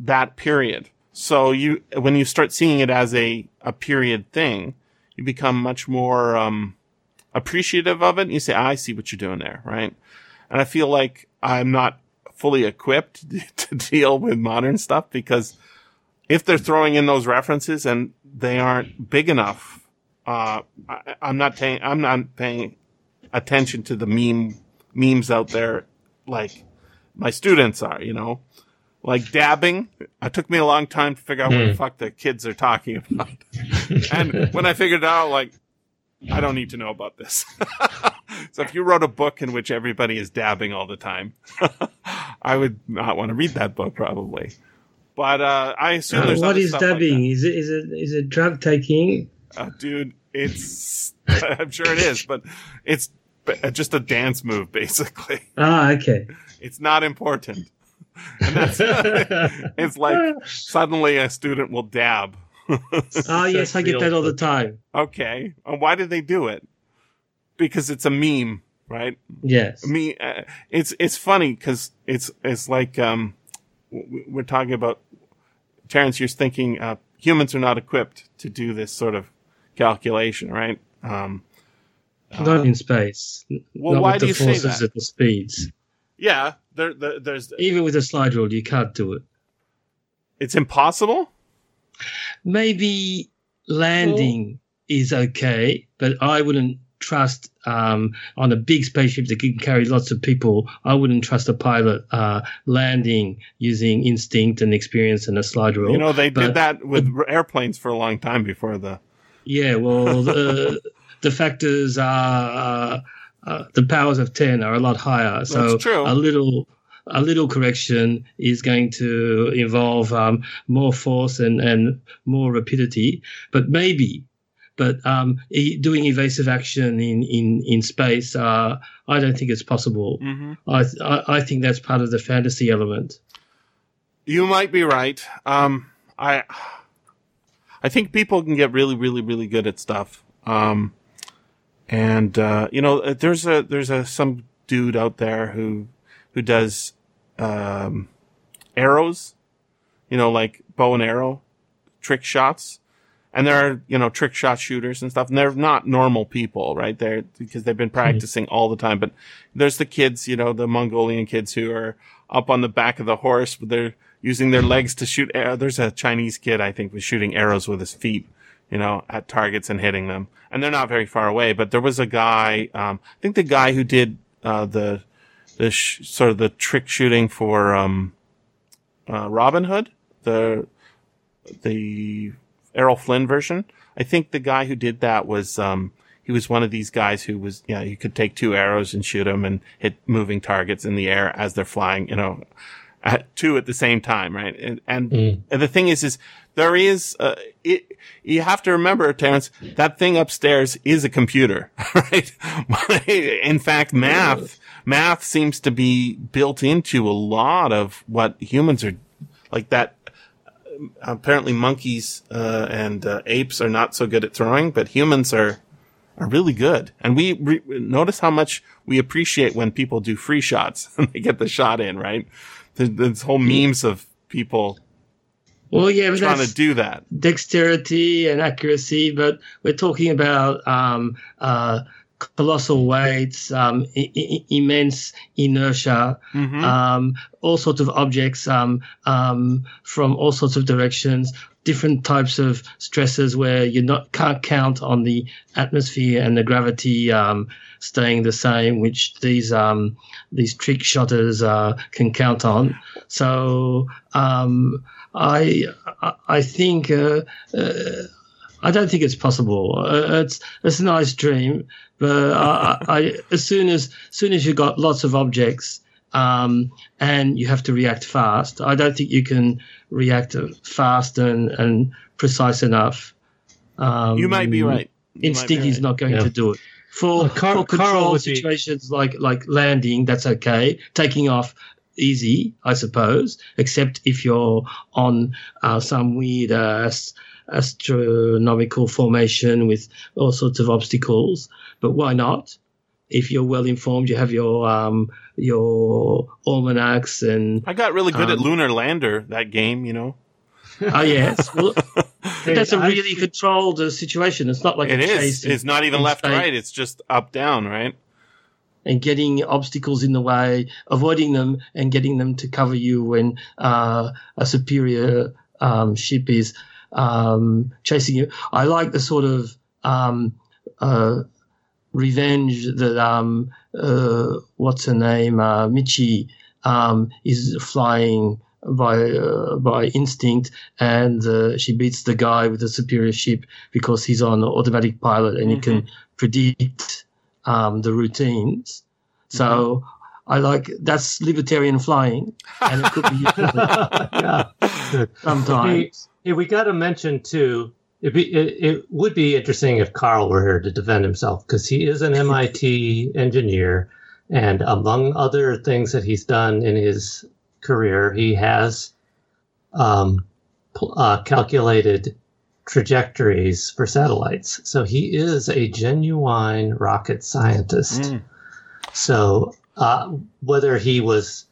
that period. So you when you start seeing it as a a period thing, you become much more um, appreciative of it. And you say, "I see what you're doing there," right? And I feel like I'm not fully equipped *laughs* to deal with modern stuff because if they're throwing in those references and they aren't big enough, uh, I, I'm not paying. I'm not paying attention to the meme memes out there like my students are. You know, like dabbing. It took me a long time to figure out what the fuck the kids are talking about. and when I figured it out, like, I don't need to know about this. *laughs* so if you wrote a book in which everybody is dabbing all the time, *laughs* I would not want to read that book probably. But uh, I assume Uh, what is stuff like is it is it is it drug taking? Uh, dude, it's *laughs* I'm sure it is, but it's just a dance move basically. Ah, okay. It's not important. And it's like suddenly a student will dab. Ah, *laughs* yes, I get that all the time. Okay, uh, why did they do it? Because it's a meme, right? Yes. me uh, it's it's funny because it's it's like um we're talking about terence you're thinking uh humans are not equipped to do this sort of calculation, right? Um, Not in space. well, Not why do you say that? at the speeds. Yeah, there, there, there's Even with a slide rule, you can't do it. it's impossible. Maybe landing is okay, but I wouldn't trust um, on a big spaceship that can carry lots of people. I wouldn't trust a pilot uh, landing using instinct and experience and a slide rule. You know, they but- did that with airplanes for a long time before the. Yeah, well, the, *laughs* the factors are uh, the powers of ten are a lot higher. So a little a little correction is going to involve um, more force and, and more rapidity, but maybe. But um, e- doing evasive action in in in space, uh, I don't think it's possible. I, th- I I think that's part of the fantasy element. You might be right. Um, I, I think people can get really, really, really good at stuff. Um, and uh, you know, there's a there's a some dude out there who who does um, arrows, you know, like bow and arrow trick shots. And there are, you know, trick shot shooters and stuff, and they're not normal people, right? They're because they've been practicing all the time. But there's the kids, you know, the Mongolian kids who are up on the back of the horse, but they're using their legs to shoot. Arrow. There's a Chinese kid, I think, was shooting arrows with his feet, you know, at targets and hitting them. And they're not very far away. But there was a guy, um, I think the guy who did uh, the the sh- sort of the trick shooting for um, uh, Robin Hood, the the Errol Flynn version. I think the guy who did that was um, he was one of these guys who was yeah you could take two arrows and shoot them and hit moving targets in the air as they're flying, you know, at two at the same time, right? And and, and the thing is, is there is uh, it. You have to remember, Terence, that thing upstairs is a computer, *laughs* right? *laughs* in fact, math math seems to be built into a lot of what humans are like that apparently monkeys uh, and uh, apes are not so good at throwing, but humans are are really good. And we re- notice how much we appreciate when people do free shots *laughs* and they get the shot in. Right? There's, there's whole memes of people Well, yeah, but trying to do that. dexterity and accuracy, but we're talking about um, uh, colossal weights, um, I- I- immense inertia, Mhm. um, all sorts of objects um, um, from all sorts of directions, different types of stresses where you not can't count on the atmosphere and the gravity um, staying the same, which these um, these trick shotters uh, can count on. So um, I I- I think. Uh, uh, I don't think it's possible. Uh, it's it's a nice dream, but I, I, as soon as soon as you've got lots of objects um, and you have to react fast, I don't think you can react fast and, and precise enough. Um, You might be right. You might be Instinct is right. not going Yeah. to do it. For, Well, Car- for Karl control would be- situations like like landing, that's okay. Taking off, easy, I suppose, except if you're on uh, some weird uh, astronomical formation with all sorts of obstacles. But why not? If you're well informed, you have your um, your almanacs and I got really good at Um, Lunar Lander that game. You know, ah yes, well, *laughs* Hey, that's a really see- controlled uh, situation. It's not like it a is. chase in- It's not even left space. right. It's just up down, right? and getting obstacles in the way, avoiding them, and getting them to cover you when uh, a superior um, ship is um, chasing you. I like the sort of um, uh, revenge that um, uh, what's her name, uh, Michi, um, is flying by uh, by instinct, and uh, she beats the guy with the superior ship because he's on automatic pilot and he can predict um, the routines. So I like that's libertarian flying, and it could be useful *laughs* yeah. Good. sometimes. Hey, we got to mention too. It'd be, it, it would be interesting if Karl were here to defend himself because he is an MIT engineer, and among other things that he's done in his career, he has um, uh, calculated trajectories for satellites. So he is a genuine rocket scientist. Mm. So uh, whether he was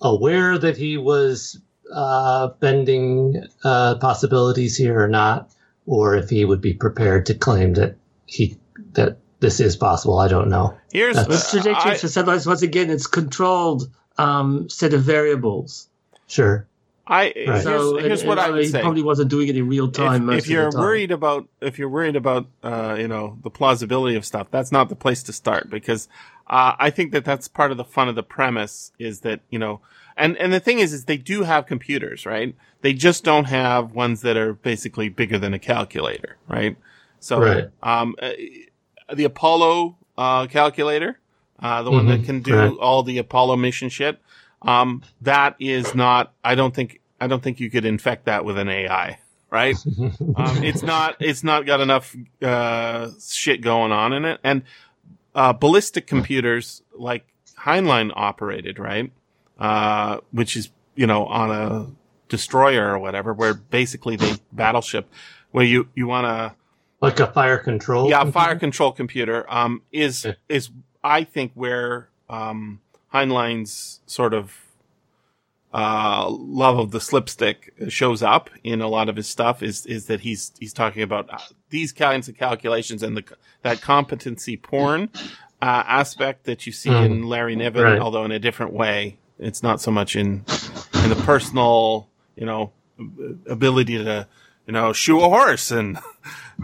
aware that he was uh, bending uh, possibilities here or not, or if he would be prepared to claim that he that this is possible. I don't know. Here's The trajectory I- for satellites, once again, it's controlled um, set of variables. Sure. I Right. So here's, here's and- what I would he say. probably wasn't doing it in real time. if, most if you're of the time. worried about if you're worried about uh, you know the plausibility of stuff, that's not the place to start because uh, I think that that's part of the fun of the premise is that you know and and the thing is is they do have computers, right? They just don't have ones that are basically bigger than a calculator, right? So Right. um, uh, the Apollo uh, calculator, uh, the one that Mhm, can do right. all the Apollo mission shit, um, that is not. I don't think. I don't think you could infect that with an AI, right? *laughs* um, it's not. It's not got enough uh, shit going on in it, and uh, ballistic computers like Heinlein operated, right? Uh, which is you know on a destroyer or whatever, where basically the battleship, where you you want to like a fire control. yeah, computer? fire control computer um, is is I think where um, Heinlein's sort of uh, love of the slipstick shows up in a lot of his stuff is is that he's he's talking about uh, these kinds of calculations and the that competency porn uh, aspect that you see Mm. in Larry Niven, Right. although in a different way. It's not so much in in the personal, you know, ability to you know shoe a horse and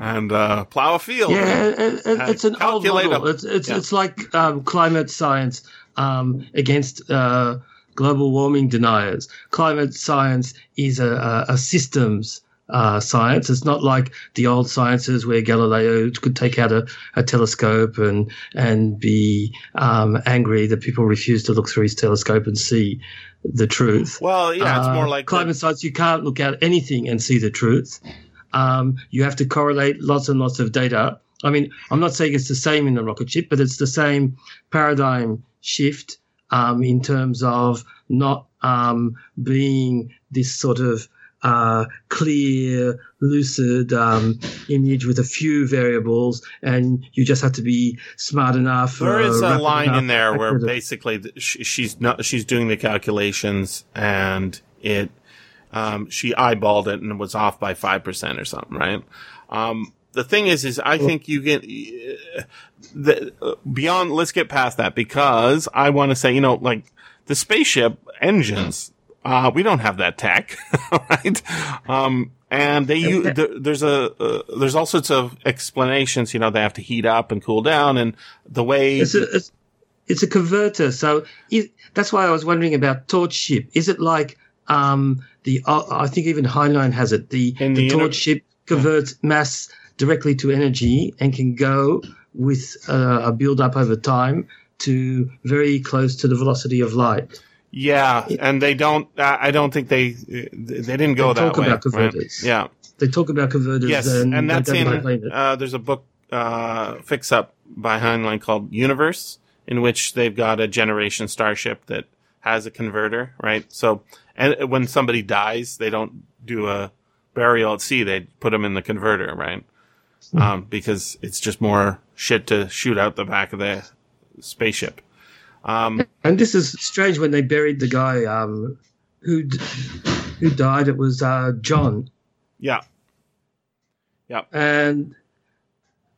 and uh, plow a field. Yeah, it, it, it's an old model. them. It's it's Yeah. it's like um, climate science um, against uh, global warming deniers. Climate science is a, a, a systems uh, science. It's not like the old sciences where Galileo could take out a, a telescope and and be um, angry that people refuse to look through his telescope and see the truth. Well, yeah, it's Uh, more like climate science. You can't look at anything and see the truth. Um, you have to correlate lots and lots of data. I mean, I'm not saying it's the same in the rocket ship, but it's the same paradigm shift um, in terms of not um, being this sort of uh, clear, lucid um, image with a few variables, and you just have to be smart enough. There uh, is a line in there where basically she's not she's doing the calculations and it um, she eyeballed it and was off by five percent or something, right? Um, the thing is, is I think you get uh, the uh, beyond. Let's get past that because I want to say, you know, like the spaceship engines. Uh, we don't have that tech, *laughs* right? Um, and they use, there, there's a, uh, there's all sorts of explanations, you know, they have to heat up and cool down and the way, It's a, it's, it's a converter. So is, that's why I was wondering about torch ship. Is it like um, the? Uh, I think even Heinlein has it. The the, the torch inter- ship converts mass directly to energy and can go with uh, a build up over time to very close to the velocity of light. Yeah, and they don't, I don't think they, they didn't go. They that talk way. about right? converters. Yeah. They talk about converters. Yes. and, And that's in, uh, there's a book, uh, fix up by Heinlein called Universe in which they've got a generation starship that has a converter, right? So, and when somebody dies, they don't do a burial at sea. They put them in the converter, right? Um, because it's just more shit to shoot out the back of the spaceship. Um, And this is strange when they buried the guy um, who who died. It was uh, John. yeah. And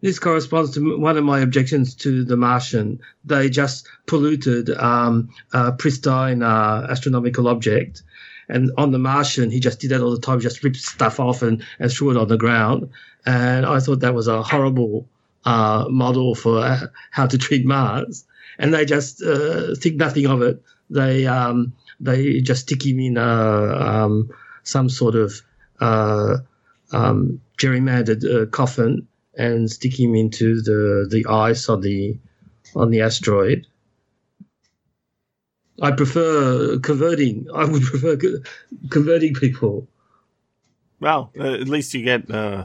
this corresponds to one of my objections to The Martian. They just polluted um, a pristine uh, astronomical object. And on The Martian, he just did that all the time, just ripped stuff off and, and threw it on the ground. And I thought that was a horrible uh, model for uh, how to treat Mars. And they just uh, think nothing of it. They um, they just stick him in a, um, some sort of uh, um, gerrymandered uh, coffin and stick him into the, the ice on the on the asteroid. I prefer converting. I would *laughs* prefer co- converting people. Well, uh, at least you get, uh,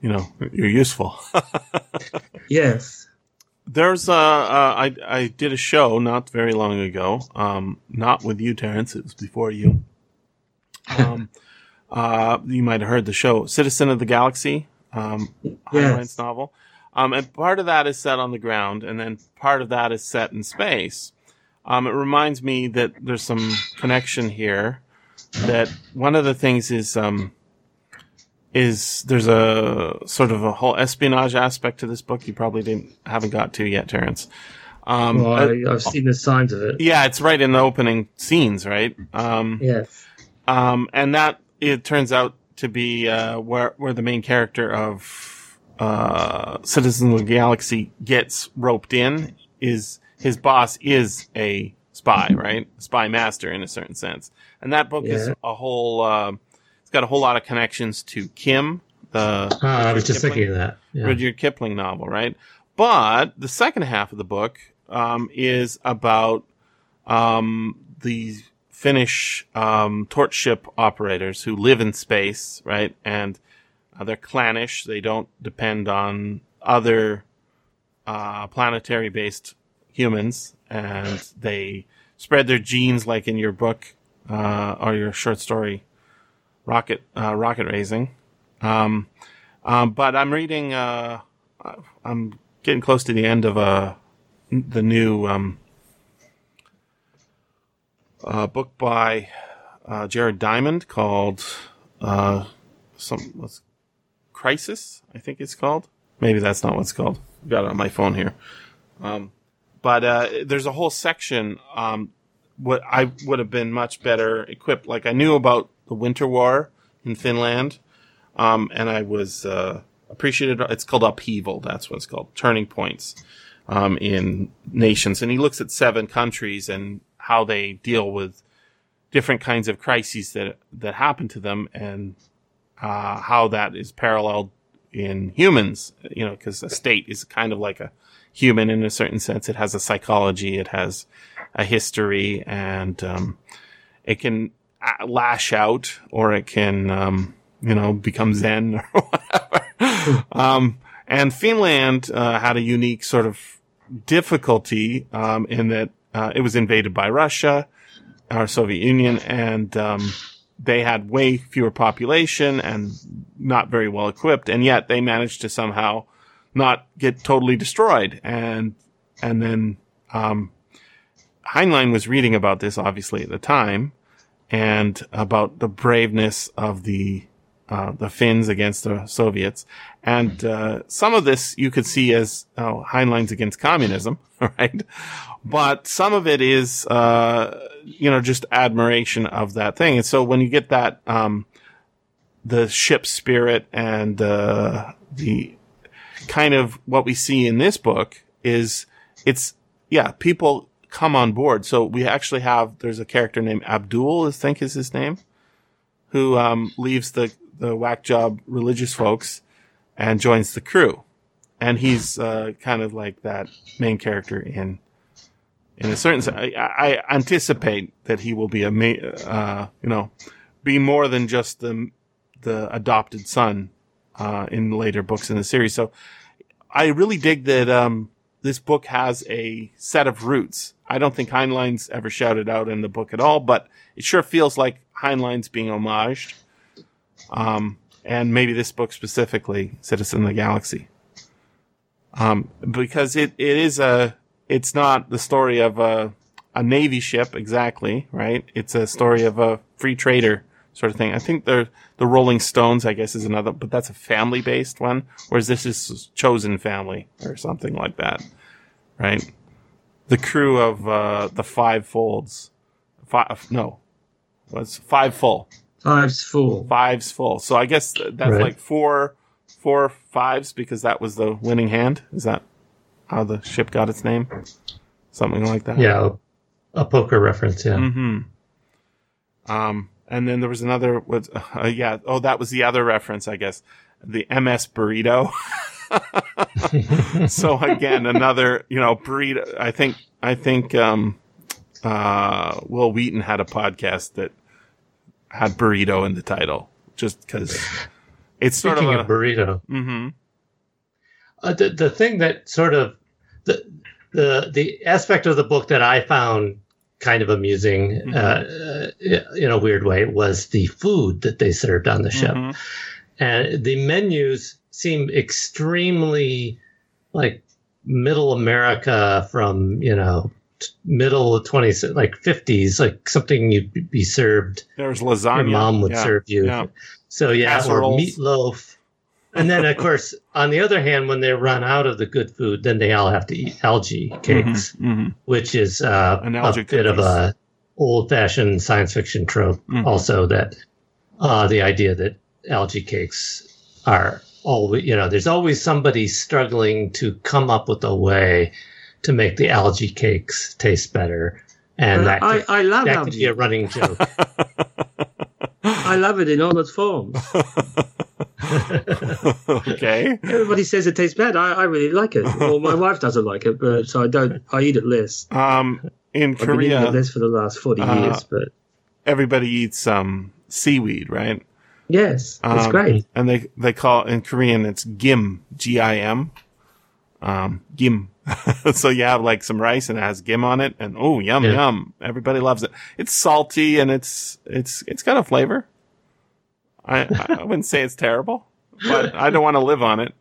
you know, you're useful. *laughs* Yes. There's uh I I did a show not very long ago. Um, not with you, Terence. It was before you. *laughs* Um, uh, you might have heard the show, Citizen of the Galaxy. Um, Heinlein's novel. Um, and part of that is set on the ground, and then part of that is set in space. Um, it reminds me that there's some connection here. That one of the things is um, is there's a sort of a whole espionage aspect to this book you probably didn't haven't got to yet, Terence. Um, Well, uh, I, I've seen the signs of it. yeah, it's right in the opening scenes, right? Um, Yes. um, and that it turns out to be uh, where where the main character of uh, Citizen of the Galaxy gets roped in. Is his boss is a spy, right? Spy master in a certain sense, and that book is a whole. Uh, it's got a whole lot of connections to Kim, the Ah, I was just Kipling- thinking of that. Yeah. Rudyard Kipling novel, right? But the second half of the book um, is about um, the Finnish um, torch ship operators who live in space, right? And uh, they're clannish. They don't depend on other uh, planetary based humans, and they spread their genes, like in your book uh, or your short story, Rocket uh, Rocket Raising. Um, um, but I'm reading. Uh, I'm getting close to the end of uh, the new um, uh, book by uh, Jared Diamond called uh, some Crisis. I think it's called. Maybe that's not what's called. I've got it on my phone here. Um, but uh, there's a whole section. Um, what I would have been much better equipped. Like I knew about the Winter War in Finland, um, and I was uh, appreciated. It's called upheaval. That's what it's called. Turning points um, in nations, and he looks at seven countries and how they deal with different kinds of crises that that happen to them, and uh, how that is paralleled in humans. You know, because a state is kind of like a human in a certain sense. It has a psychology. It has a history, and um, it can lash out, or it can, um, you know, become zen *laughs* or whatever. um, and Finland uh, had a unique sort of difficulty um, in that uh, it was invaded by Russia, our Soviet Union, and um, they had way fewer population and not very well equipped, and yet they managed to somehow not get totally destroyed. And and then um, Heinlein was reading about this obviously at the time, and about the braveness of the uh, the Finns against the Soviets, and uh, some of this you could see as oh, Heinlein's against communism, *laughs* right? But some of it is uh, you know just admiration of that thing, and so when you get that um, the ship spirit and uh, the kind of what we see in this book is it's yeah people come on board. So we actually have there's a character named abdul i think is his name who um, leaves the the whack job religious folks and joins the crew. And he's uh, kind of like that main character in in a certain sense. I, I anticipate that he will be a ma- uh, you know be more than just the the adopted son uh, in later books in the series. So I really dig that um, this book has a set of roots. I don't think Heinlein's ever shouted out in the book at all, but it sure feels like Heinlein's being homaged. Um, and maybe this book specifically, Citizen of the Galaxy. Um, because it, it is a, it's not the story of a, a Navy ship exactly, right? It's a story of a free trader sort of thing. I think the the Rolling Stones, I guess, is another, but that's a family based one, whereas this is Chosen Family or something like that, right? The crew of uh, the Five Folds, five no, was five full, Five's full. fives full. So I guess th- that's Right. like four four fives because that was the winning hand. Is that how the ship got its name? Something like that. Yeah, a poker reference. Yeah. Hmm. Um, and then there was another. What? Uh, yeah. Oh, that was the other reference, I guess. The MS burrito. *laughs* *laughs* so again, another. You know, burrito. I think. I think. Um, uh, Wil Wheaton had a podcast that had burrito in the title, just because it's sort Speaking of of, a. burrito, hmm uh, the the thing that sort of the the the aspect of the book that I found kind of amusing Mm-hmm. uh, in a weird way was the food that they served on the ship, Mhm. and the menus seem extremely like middle America from you know middle of 20s, like 50s, like something you'd be served. There's lasagna. Your mom would Yeah, serve you. yeah. So yeah, Casseroles. or meatloaf. And then of course, *laughs* on the other hand, when they run out of the good food, then they all have to eat algae cakes, Mhm. which is uh, a bit of cookies. a old-fashioned science fiction trope. Mhm. Also, that uh, the idea that algae cakes are always, you know, there's always somebody struggling to come up with a way to make the algae cakes taste better, and that I, could, I love that could be a running joke. *laughs* *laughs* I love it in all its forms. *laughs* okay. Everybody says it tastes bad. I, I really like it. Well, my wife doesn't like it, but so I don't. I eat it less. Um, in I've been eating Korea, it less for the last forty uh, years, but everybody eats um, seaweed, right? Yes, it's Um, great. And they they call in Korean it's gim, G I M, um, gim. *laughs* so you have like some rice and it has gim on it, and oh yum Yeah. yum, everybody loves it. It's salty and it's it's it's got a flavor. I I *laughs* wouldn't say it's terrible, but I don't want to live on it.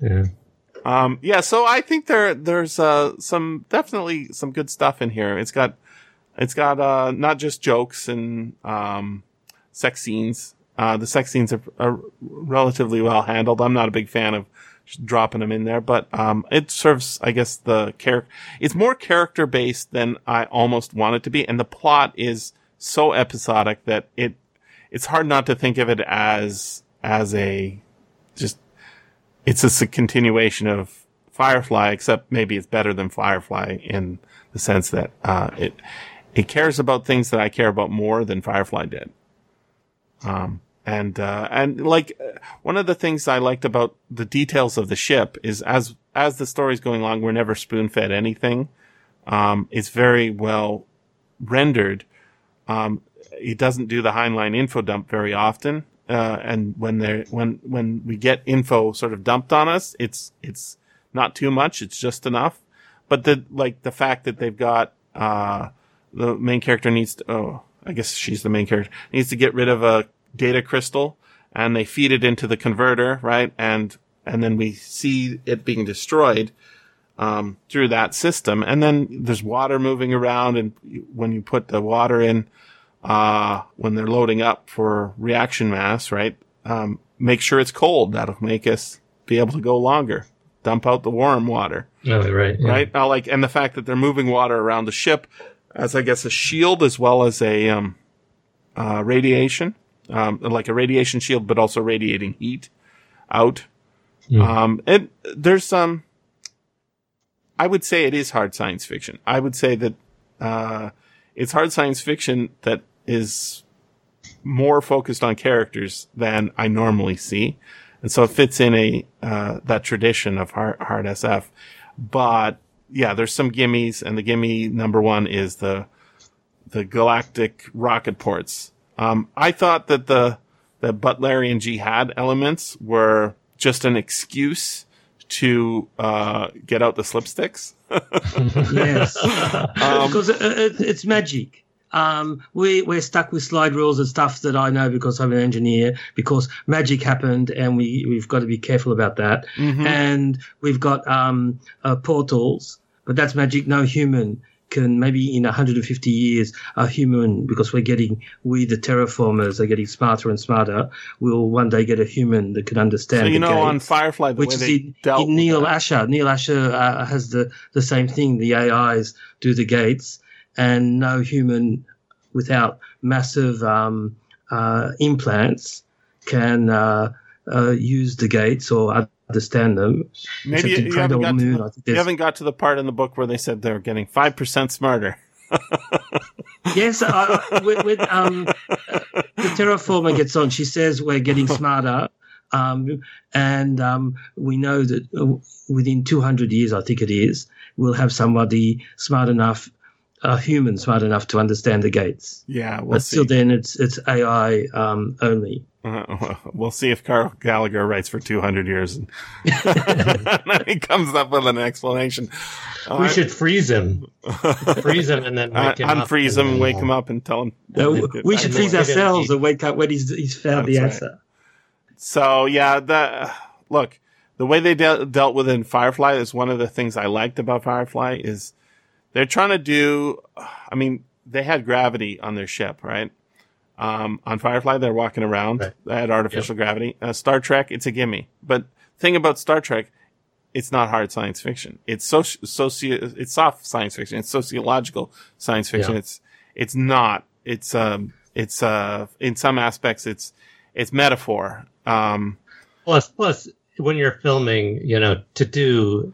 yeah. Um, yeah, so I think there there's uh, some definitely some good stuff in here. It's got it's got uh, not just jokes and um, sex scenes. Uh, the sex scenes are, are relatively well handled. I'm not a big fan of dropping them in there, but um, it serves, I guess, the character. It's more character based than I almost want it to be, and the plot is so episodic that it it's hard not to think of it as as a just it's just a continuation of Firefly, except maybe it's better than Firefly in the sense that uh, it it cares about things that I care about more than Firefly did. Um, and uh, and like uh, one of the things I liked about the details of the ship is as as the story's going along, we're never spoon fed anything. Um, it's very well rendered. Um, it doesn't do the Heinlein info dump very often. Uh, and when they when, when we get info sort of dumped on us, it's, it's not too much. It's just enough. But the, like the fact that they've got, uh, the main character needs to, oh, I guess she's the main character, needs to get rid of a data crystal and they feed it into the converter, right? And, and then we see it being destroyed um, through that system. And then there's water moving around, and when you put the water in, uh, when they're loading up for reaction mass, right? Um, make sure it's cold. That'll make us be able to go longer. Dump out the warm water, Oh, right. yeah. right? Like, and the fact that they're moving water around the ship as, I guess, a shield as well as a, um, uh, radiation, um, like a radiation shield, but also radiating heat out. Hmm. Um, it, there's some, I would say it is hard science fiction. I would say that, uh, it's hard science fiction that is more focused on characters than I normally see. And so it fits in a, uh, that tradition of hard, hard SF. But yeah, there's some gimmies and the gimme number one is the, the galactic rocket ports. Um, I thought that the, the Butlerian jihad elements were just an excuse to, uh, get out the slipsticks. *laughs* Yes, *laughs* Um, because it, it, it's magic. Um, we we're stuck with slide rules and stuff that I know because I'm an engineer. Because magic happened, and we we've got to be careful about that. Mhm. And we've got um, uh, portals, but that's magic. No human can maybe in 150 years a human because we're getting we the terraformers are getting smarter and smarter. We'll one day get a human that can understand. So you know on Firefly the which way is they in, dealt in Neal Asher. Neal Asher uh, has the, the same thing. The AIs do the gates, and no human without massive um, uh, implants can uh, uh, use the gates or understand them. Maybe you, you haven't got to Moon, the, you haven't got to the part in the book where they said they're getting five percent smarter. *laughs* Yes, uh, with, with um, the terraformer gets on. She says we're getting smarter, um, and um, we know that uh, within 200 years, I think it is, we'll have somebody smart enough, a human smart enough to understand the gates. Yeah, we'll but see. still, then it's it's AI um, only. Uh, *laughs* we'll see if Karl Gallagher writes for 200 years and *laughs* then he comes up with an explanation. we should freeze him. *laughs* freeze him and then Uh, him unfreeze and him, then- wake him up, and tell him. Uh, we should And freeze then give him ourselves and wake up when he's he's found the That's right. answer. So yeah, the look the way they de- dealt with it in Firefly is one of the things I liked about Firefly is they're trying to do. I mean, they had gravity on their ship, right? Um, on Firefly, they're walking around. Right. Had artificial gravity. Uh, Star Trek, it's a gimme. But thing about Star Trek, it's not hard science fiction. It's soci, socio, it's soft science fiction. It's sociological science fiction. Yeah. It's, it's not. It's, um, it's, uh, in some aspects, it's, it's metaphor. Um, Plus, plus, when you're filming, you know, to do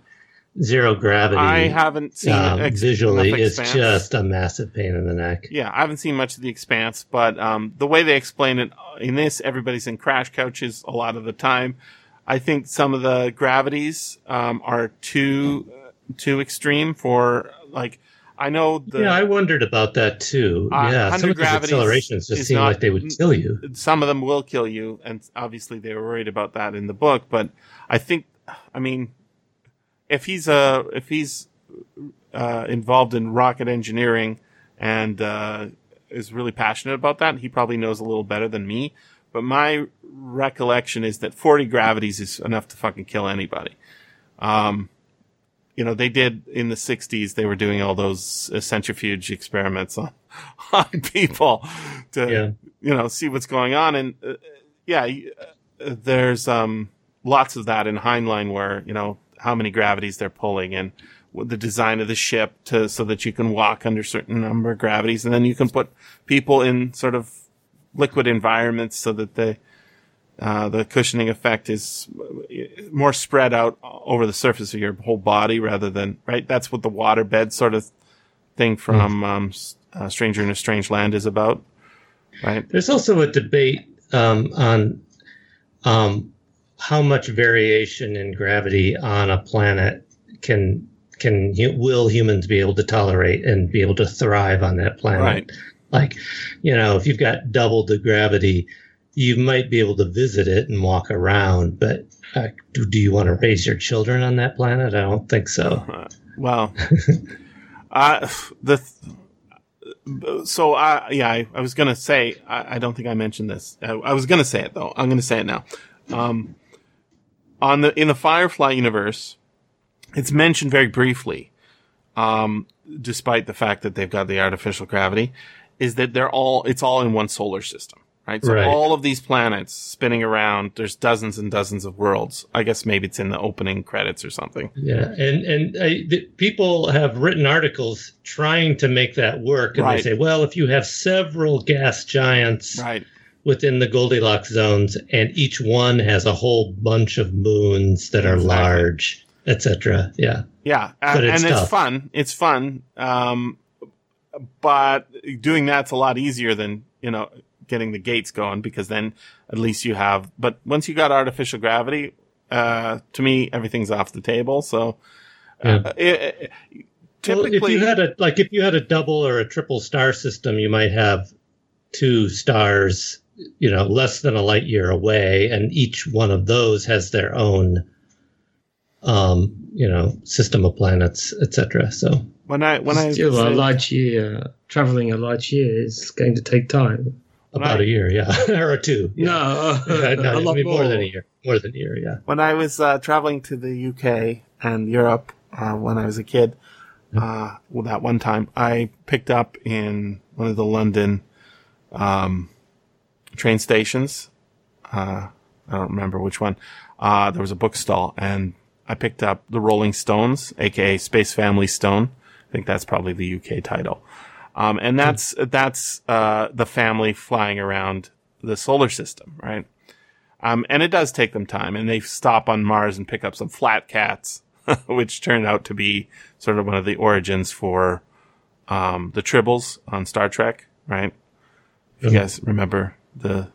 zero gravity, I haven't seen um, ex- visually is just a massive pain in the neck. Yeah, I haven't seen much of the Expanse, but um, the way they explain it in this, everybody's in crash couches a lot of the time. I think some of the gravities um, are too too extreme for like. I know the yeah, I wondered about that too. Uh, yeah, some of gravities accelerations just seem not- like they would kill you. some of them will kill you, and obviously they were worried about that in the book. But I think, I mean, if he's uh if he's uh, involved in rocket engineering and uh, is really passionate about that, he probably knows a little better than me. But my recollection is that 40 gravities is enough to fucking kill anybody. Um, you know, they did in the 60s, they were doing all those uh, centrifuge experiments on, *laughs* on people to, Yeah. you know, see what's going on. And uh, yeah, uh, there's um, lots of that in Heinlein where, you know, how many gravities they're pulling and the design of the ship to so that you can walk under certain number of gravities. And then you can put people in sort of liquid environments so that they, uh, the cushioning effect is more spread out over the surface of your whole body rather than right. That's what the water bed sort of thing from um, uh, Stranger in a Strange Land is about, right? There's also a debate um, on um, how much variation in gravity on a planet can can will humans be able to tolerate and be able to thrive on that planet. Right. Like, you know, if you've got double the gravity, you might be able to visit it and walk around, but uh, do, do you want to raise your children on that planet? I don't think so. Uh, well, *laughs* uh, the so I yeah I, I was gonna say I, I don't think I mentioned this. I, I was gonna say it though. I'm gonna say it now. Um, on the in the Firefly universe, it's mentioned very briefly. Um, despite the fact that they've got the artificial gravity, is that they're all it's all in one solar system, right? So Right. all of these planets spinning around. There's dozens and dozens of worlds. I guess maybe it's in the opening credits or something. Yeah, and and uh, the, people have written articles trying to make that work, and Right. they say, well, if you have several gas giants Right. Within the Goldilocks zones, and each one has a whole bunch of moons that are Exactly. large, etc. Yeah, Yeah, But and it's and it's fun. It's fun. Um, but doing that's a lot easier than you know getting the gates going because then at least you have. But once you got artificial gravity, uh, to me everything's off the table. So uh, Yeah. it, it- Well, typically, if you had a like if you had a double or a triple star system, you might have two stars, you know, less than a light year away, and each one of those has their own, um, you know, system of planets, etc. So when I when I Still, a said- light year, traveling a light year is going to take time. about Right. a year, yeah, *laughs* or a two. Yeah. No, *laughs* Uh, *laughs* no, a lot more. more than a year. More than a year, yeah. when I was uh, traveling to the UK and Europe uh, when I was a kid, uh, well, that one time I picked up in one of the London um, train stations. Uh, I don't remember which one. Uh, there was a bookstall, and I picked up the Rolling Stones, aka Space Family Stone. I think that's probably the UK title. Um, and that's that's uh, the family flying around the solar system, right? Um, and it does take them time, and they stop on Mars and pick up some flat cats, *laughs* which turned out to be sort of one of the origins for um, the Tribbles on Star Trek, right? If you guys remember the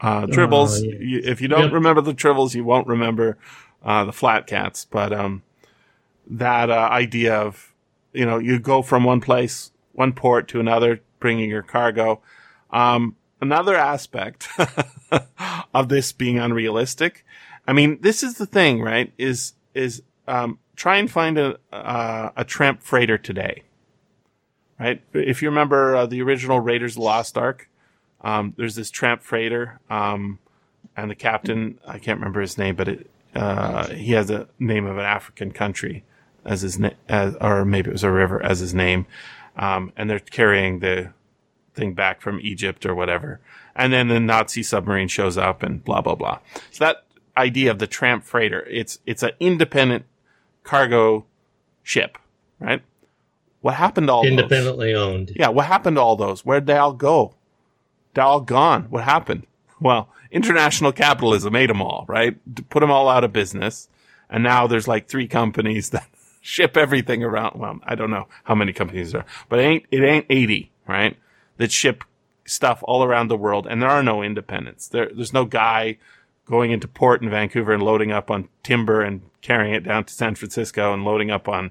uh, Tribbles, yes. you, if you don't Yep. remember the Tribbles, you won't remember uh, the flat cats. But um, that uh, idea of you know you go from one place, one port to another, bringing your cargo. Um, another aspect *laughs* of this being unrealistic. I mean, this is the thing, right? Is is um, try and find a uh, a tramp freighter today, right? If you remember uh, the original Raiders of the Lost Ark, um, there's this tramp freighter, um, and the captain I can't remember his name, but it uh, he has a name of an African country. as his name, or maybe it was a river as his name. Um, and they're carrying the thing back from Egypt or whatever. And then the Nazi submarine shows up and blah, blah, blah. So that idea of the tramp freighter, it's, it's an independent cargo ship, right? What happened to all Independently those? owned. Yeah. What happened to all those? Where'd they all go? They're all gone. What happened? Well, international capitalism ate them all, right? Put them all out of business. And now there's like three companies *laughs* that ship everything around. Well, I don't know how many companies there are, but it ain't, it ain't 80, right? That ship stuff all around the world. And there are no independents. There, there's no guy going into port in Vancouver and loading up on timber and carrying it down to San Francisco and loading up on,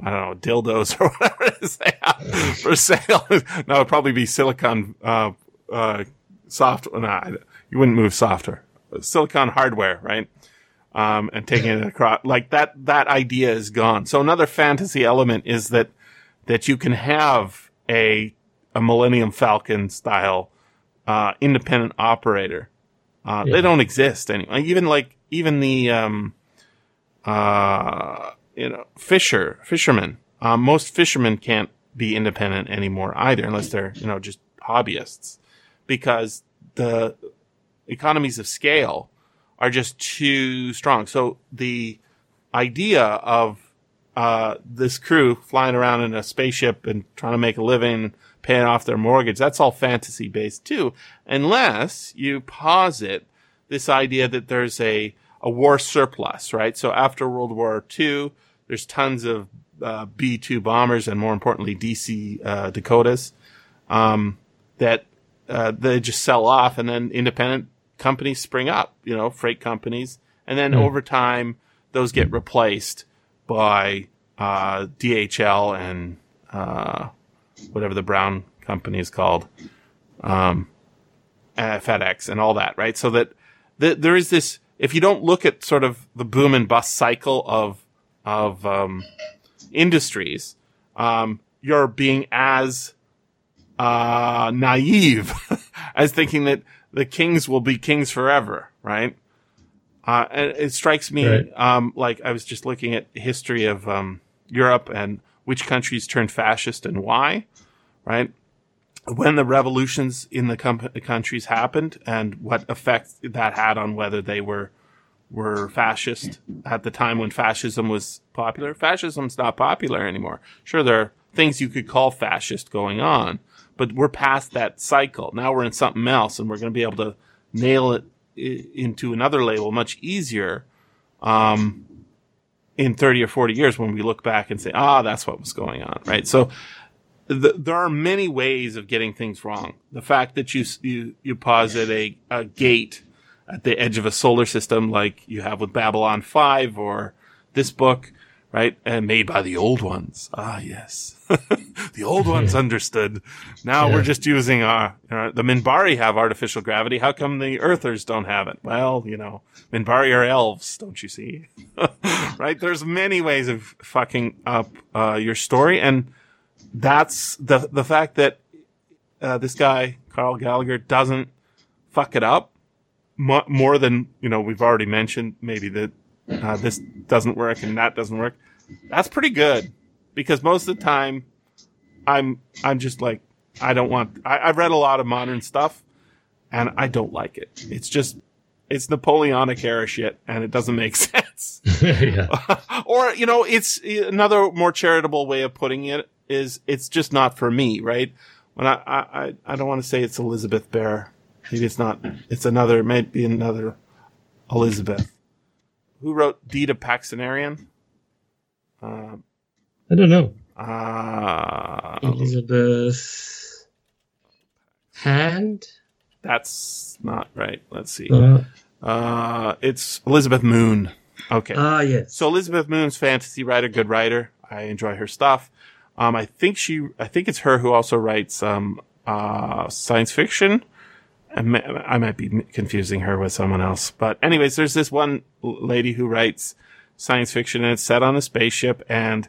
I don't know, dildos *laughs* or whatever it is they have for sale. *laughs* no, it'd probably be silicon, uh, uh, soft. Nah, you wouldn't move softer. Silicon hardware, right? Um, and taking it across like that, that idea is gone. So another fantasy element is that, that you can have a, a Millennium Falcon style, uh, independent operator. Uh, Yeah. they don't exist anymore. Even like, even the, um, uh, you know, fisher, fishermen. Um, most fishermen can't be independent anymore either, unless they're, you know, just hobbyists because the economies of scale are just too strong. So the idea of, uh, this crew flying around in a spaceship and trying to make a living, paying off their mortgage, that's all fantasy based too, unless you posit this idea that there's a, a war surplus, right? So after World War II, there's tons of uh, B-2 bombers and more importantly, DC uh, Dakotas um, that uh, they just sell off and then independent companies spring up, you know, freight companies. And then over time, those get replaced by uh, DHL and uh, whatever the brown company is called, um, uh, FedEx and all that, right? So that th- there is this, if you don't look at sort of the boom and bust cycle of, of, um, industries, um, you're being as, uh, naive *laughs* as thinking that the kings will be kings forever, right? Uh, and it strikes me, Right. um, like I was just looking at history of, um, Europe and which countries turned fascist and why, right? when the revolutions in the com- countries happened and what effect that had on whether they were were fascist at the time when fascism was popular. Fascism's not popular anymore. Sure, there are things you could call fascist going on, but we're past that cycle. Now we're in something else, and we're going to be able to nail it i- into another label much easier. Um, in 30 or 40 years when we look back and say, ah, that's what was going on, right? So, th- there are many ways of getting things wrong. The fact that you you you posit a, a gate at the edge of a solar system, like you have with Babylon Five or this book, right, and made by the old ones. Ah, yes, *laughs* the old ones understood. Now we're just using our uh, the Minbari have artificial gravity. How come the Earthers don't have it? Well, you know, Minbari are elves, don't you see? *laughs* right? There's many ways of fucking up uh, your story, and that's the the fact that uh, this guy Karl Gallagher doesn't fuck it up mo- more than you know we've already mentioned. Maybe that uh, this doesn't work and that doesn't work. That's pretty good because most of the time I'm I'm just like I don't want. I, I've read a lot of modern stuff and I don't like it. It's just it's Napoleonic era shit and it doesn't make *laughs* sense. *laughs* *laughs* or you know it's another more charitable way of putting it is it's just not for me right when i i I- i don't want to say it's elizabeth bear maybe it's not it's another maybe another elizabeth who wrote deed of Paksenarrion uh, I don't know. uh, Elizabeth Hand. that's not right let's see Uh, uh it's elizabeth moon okay ah, yes. So Elizabeth Moon's fantasy writer, good writer. I enjoy her stuff. Um, I think she, I think it's her who also writes, um, uh, science fiction. I, may, I might be confusing her with someone else, but anyways, there's this one lady who writes science fiction and it's set on a spaceship and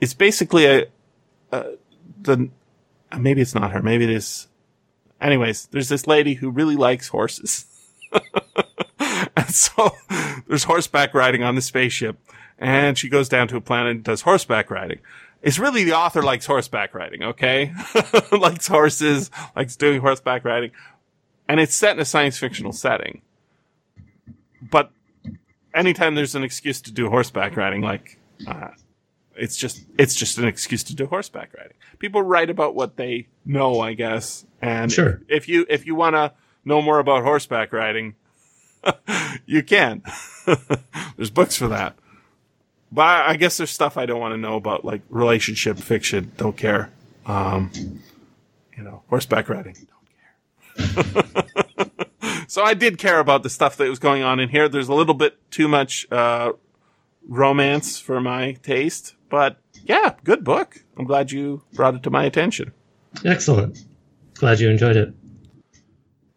it's basically a, uh, the, maybe it's not her, maybe it is. Anyways, there's this lady who really likes horses. *laughs* and so there's horseback riding on the spaceship and she goes down to a planet and does horseback riding. It's really the author likes horseback riding, okay? *laughs* likes horses, likes doing horseback riding. And it's set in a science fictional setting. But anytime there's an excuse to do horseback riding, like, uh, it's just, it's just an excuse to do horseback riding. People write about what they know, I guess. And Sure. if you, if you want to know more about horseback riding, *laughs* you can. *laughs* there's books for that. But I I guess there's stuff I don't want to know about, like relationship fiction. Don't care. Um, you know, horseback riding. *laughs* So I did care about the stuff that was going on in here. There's a little bit too much uh, romance for my taste, but yeah, good book. I'm glad you brought it to my attention. Excellent. Glad you enjoyed it.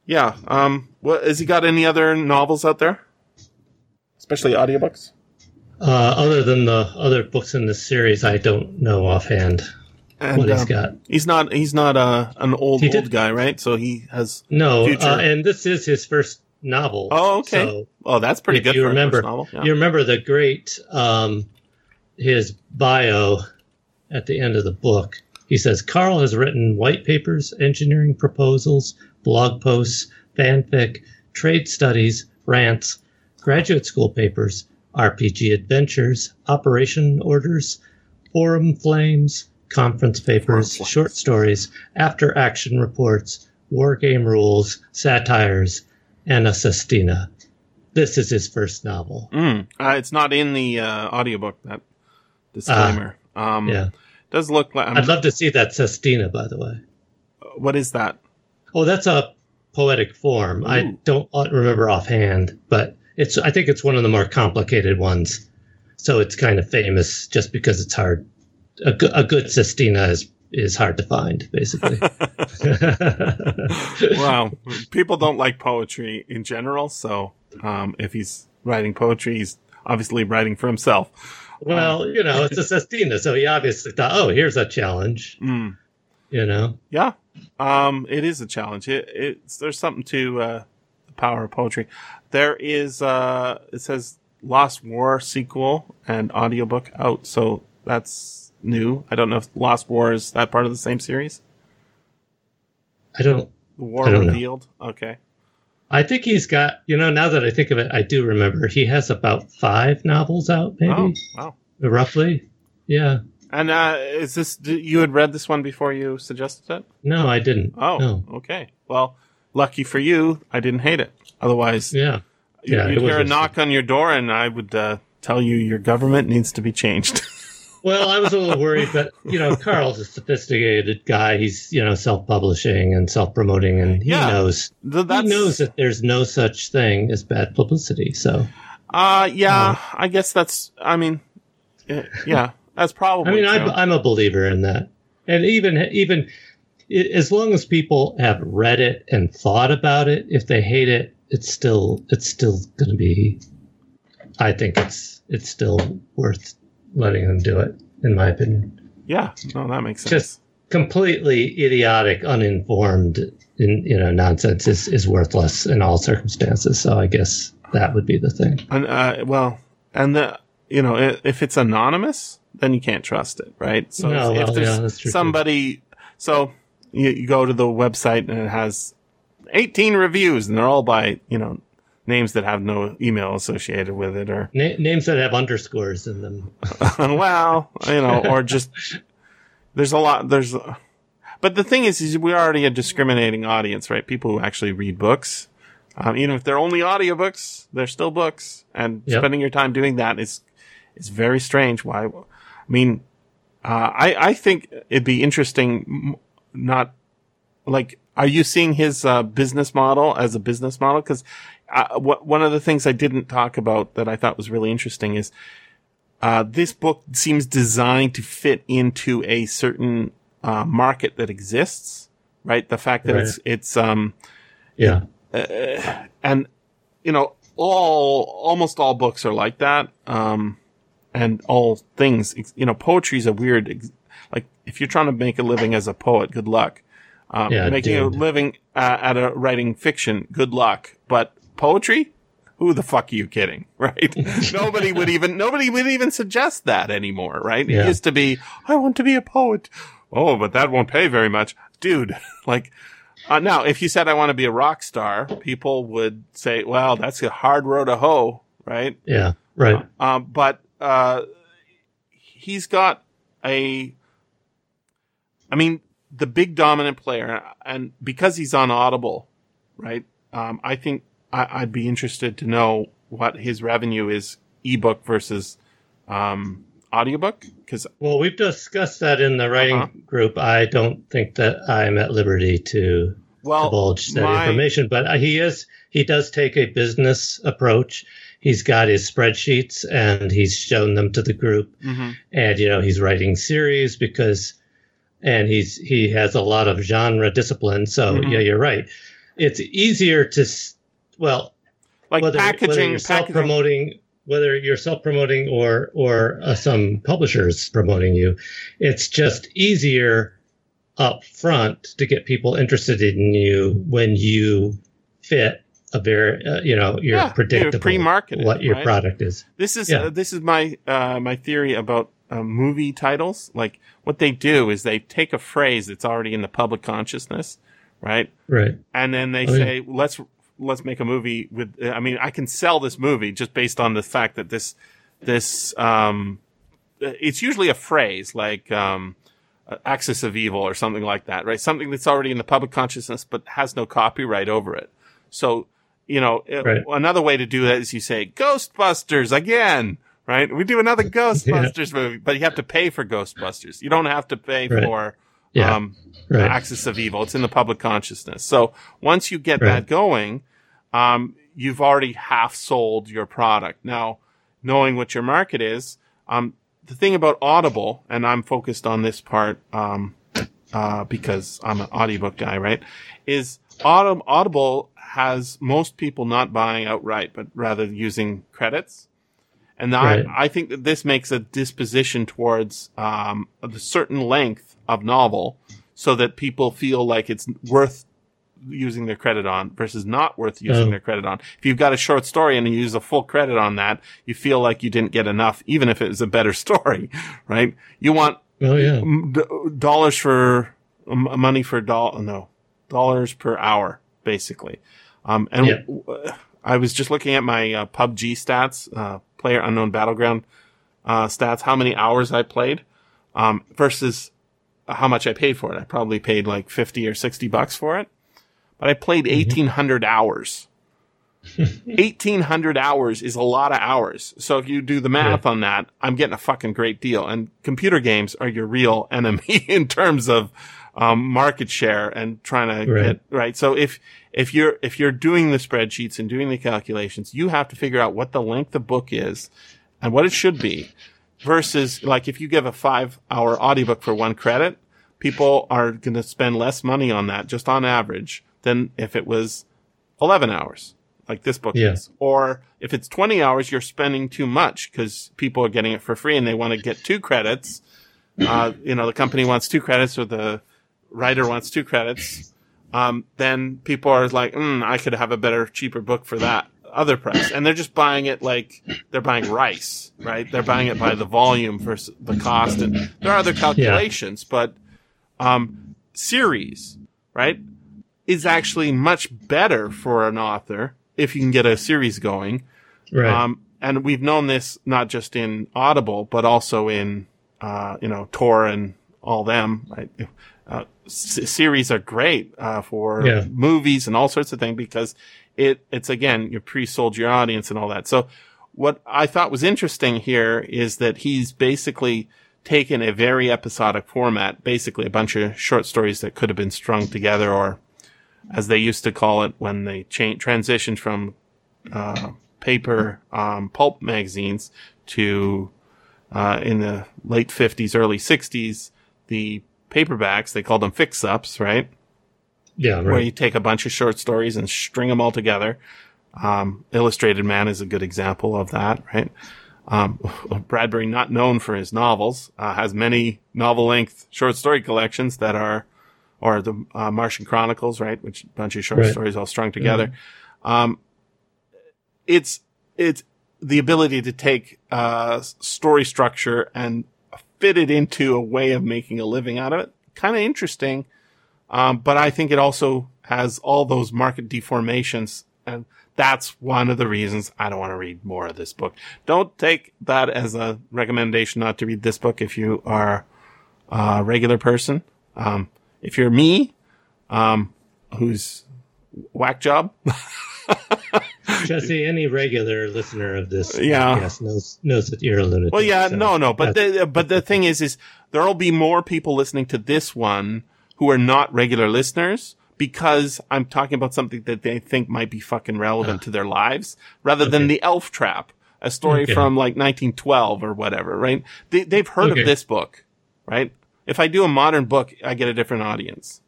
Yeah. Um. What has he got? Any other novels out there? Especially audiobooks. Uh, other than the other books in this series, I don't know offhand And, what he's um, got. He's not. He's not uh, an old He old guy, right? So he has. No, Future. uh, and this is his first novel. Oh, okay. So oh, that's pretty good you for remember, first novel. Yeah. you remember the great um, his bio at the end of the book. He says Karl has written white papers, engineering proposals, blog posts, fanfic, trade studies, rants, graduate school papers, RPG adventures, operation orders, forum flames, conference papers, short stories, after action reports, war game rules, satires, and a sestina. This is his first novel. Mm. Uh, it's not in the uh, audiobook. That disclaimer. um, Ah, Yeah. Does look like. I'm- I'd love to see that sestina, by the way. what is that? Oh, that's a poetic form. I don't remember offhand, but it's. I think it's one of the more complicated ones. So it's kind of famous just because it's hard. A, a good sestina is is hard to find, basically. *laughs* wow. People don't like poetry in general. So um, if he's writing poetry, he's obviously writing for himself. well, you know, it's a *laughs* sestina, so he obviously thought, "Oh, here's a challenge." Mm. You know, Yeah. Um, it is a challenge. It, it's there's something to uh, the power of poetry. There is uh, it says Lost War sequel and audiobook out, so that's new. I don't know if Lost War is that part of the same series. I don't. The War I don't know. Revealed. Okay. I think he's got. You know, now that I think of it, I do remember he has about five novels out, maybe Oh, wow. roughly. Yeah. And uh, is this you had read this one before you suggested it? No, I didn't. Oh, No. okay. Well, lucky for you, I didn't hate it. Otherwise, Yeah. you- Yeah, you'd hear a knock on your door, and I would uh, tell you your government needs to be changed. *laughs* Well, I was a little worried, but you know, Karl's a sophisticated guy. He's you know self-publishing and self-promoting, and he Yeah. knows Th- he knows that there's no such thing as bad publicity. So, Uh, yeah, I guess that's. I mean, uh, yeah, that's probably. I mean, true. I'm, I'm a believer in that, and even even as long as people have read it and thought about it, if they hate it, it's still it's still going to be. I think it's it's still worth letting them do it, in my opinion. yeah, no, that makes sense. Just completely idiotic, uninformed, in you know nonsense is is worthless in all circumstances. So I guess that would be the thing. and, uh, well, and the you know, if it's anonymous, then you can't trust it, right? So No, if, if there's yeah, that's true, too. somebody, so you, you go to the website and it has 18 reviews, and they're all by you know names that have no email associated with it, or Na- names that have underscores in them. *laughs* well, you know, or just there's a lot. There's, but the thing is, is we're already a discriminating audience, right? People who actually read books, um, even if they're only audiobooks, they're still books, and Yep. spending your time doing that is is very strange. Why? I mean, uh, I I think it'd be interesting, not like. Are you seeing his uh, business model as a business model? Because uh, what, one of the things I didn't talk about that I thought was really interesting is uh, this book seems designed to fit into a certain uh, market that exists, right? The fact that Right. it's it's um Yeah, and you know all almost all books are like that, um, and all things you know poetry is a weird like if you're trying to make a living as a poet, good luck. Um, Yeah, making doomed. a living uh, at a writing fiction, good luck. But poetry, who the fuck are you kidding? *laughs* Right? *laughs* nobody would even, nobody would even suggest that anymore, right? Yeah. It used to be, I want to be a poet. Oh, but that won't pay very much. Dude, *laughs* like, uh, now, if you said I want to be a rock star, people would say, well, that's a hard road to hoe, right? Yeah. Right. Um, but uh, he's got a. I mean, the big dominant player, and because he's on Audible, right? Um, I think I, I'd be interested to know what his revenue is, ebook versus um, audiobook, because Well, we've discussed that in the writing Uh-huh. group. I don't think that I'm at liberty to well, divulge that my- information, but he is he does take a business approach. He's got his spreadsheets and he's shown them to the group, Mhm. and you know he's writing series because, and he's he has a lot of genre discipline. So Mhm. yeah, you're right. It's easier to well like whether, whether packaging, you're packaging. self-promoting whether you're self-promoting or or uh, some publishers promoting you it's just easier up front to get people interested in you when you fit a very uh, you know you're Yeah, predictable pre-marketed, what your right? product is This is Yeah. uh, this is my uh, my theory about uh, movie titles. Like what they do is they take a phrase that's already in the public consciousness, right? right And then they Oh, yeah. say, let's let's make a movie with. I mean, I can sell this movie just based on the fact that this this um, it's usually a phrase like um, axis of evil or something like that, right? Something that's already in the public consciousness but has no copyright over it. So you know, it- Right. another way to do that is you say Ghostbusters again. Right, we do another *laughs* Ghostbusters movie, but you have to pay for Ghostbusters. You don't have to pay Right. for yeah um, right axis of evil. It's in the public consciousness. So once you get Right. that going, um, you've already half sold your product. Now, knowing what your market is, um, the thing about Audible, and I'm focused on this part, um, uh, because I'm an audiobook guy, right? Is Aud- Audible has most people not buying outright, but rather using credits. And Right. I, I think that this makes a disposition towards um, a certain length of novel so that people feel like it's worth using their credit on versus not worth using Oh. their credit on. If you've got a short story and you use a full credit on that, you feel like you didn't get enough, even if it was a better *laughs* story, right? You want oh yeah d- dollars for m- money for doll no dollars per hour basically um and Yeah. w- i was just looking at my uh, pubg stats uh player unknown battleground uh stats how many hours i played um versus how much i paid for it i probably paid like 50 or 60 bucks for it but i played 1800 hours *laughs* 1800 hours is a lot of hours. So if you do the math on that, I'm getting a fucking great deal. And computer games are your real enemy *laughs* in terms of um, market share and trying to Right. get right. So if if you're if you're doing the spreadsheets and doing the calculations, you have to figure out what the length of book is and what it should be versus like if you give a five hour audiobook for one credit, people are going to spend less money on that just on average than if it was 11 hours like this book Yeah. is. Or if it's 20 hours, you're spending too much because people are getting it for free and they want to get two credits. Uh, you know, the company wants two credits or the writer wants two credits. Um, then people are like, mm, I could have a better, cheaper book for that other price. And they're just buying it like they're buying rice, right? They're buying it by the volume versus the cost. And there are other calculations, but, um, series, right? Is actually much better for an author if you can get a series going. right Um, and we've known this not just in Audible, but also in, uh, you know, Tor and all them. Right? Uh, s- series are great, uh, for Yeah. movies and all sorts of things because it, it's again, you pre-sold your audience and all that. So what I thought was interesting here is that he's basically taken a very episodic format, basically a bunch of short stories that could have been strung together or as they used to call it when they cha- transitioned from uh, paper um, pulp magazines to uh, in the late 50s, early 60s, the paperbacks, they called them fix ups, right? yeah Where you take a bunch of short stories and string them all together. Um, Illustrated Man is a good example of that, right? Um, *laughs* Bradbury, not known for his novels, uh, has many novel length short story collections that are, or the uh, Martian Chronicles, right? Which bunch of short Right. stories all strung together. Um, it's it's the ability to take uh, story structure and fit it into a way of making a living out of it. Kind of interesting, um, but I think it also has all those market deformations, and that's one of the reasons I don't want to read more of this book. Don't take that as a recommendation not to read this book if you are a regular person. Um, if you're me, um, who's whack job. *laughs* Jesse, any regular listener of this Yeah. podcast knows knows that you're a lunatic. Well, yeah, so no, no, but the, but the thing is, is there'll be more people listening to this one who are not regular listeners because I'm talking about something that they think might be fucking relevant ah. to their lives rather than the Elf Trap, a story Okay. from like 1912 or whatever, right? They, they've heard Okay. of this book, right? If I do a modern book, I get a different audience.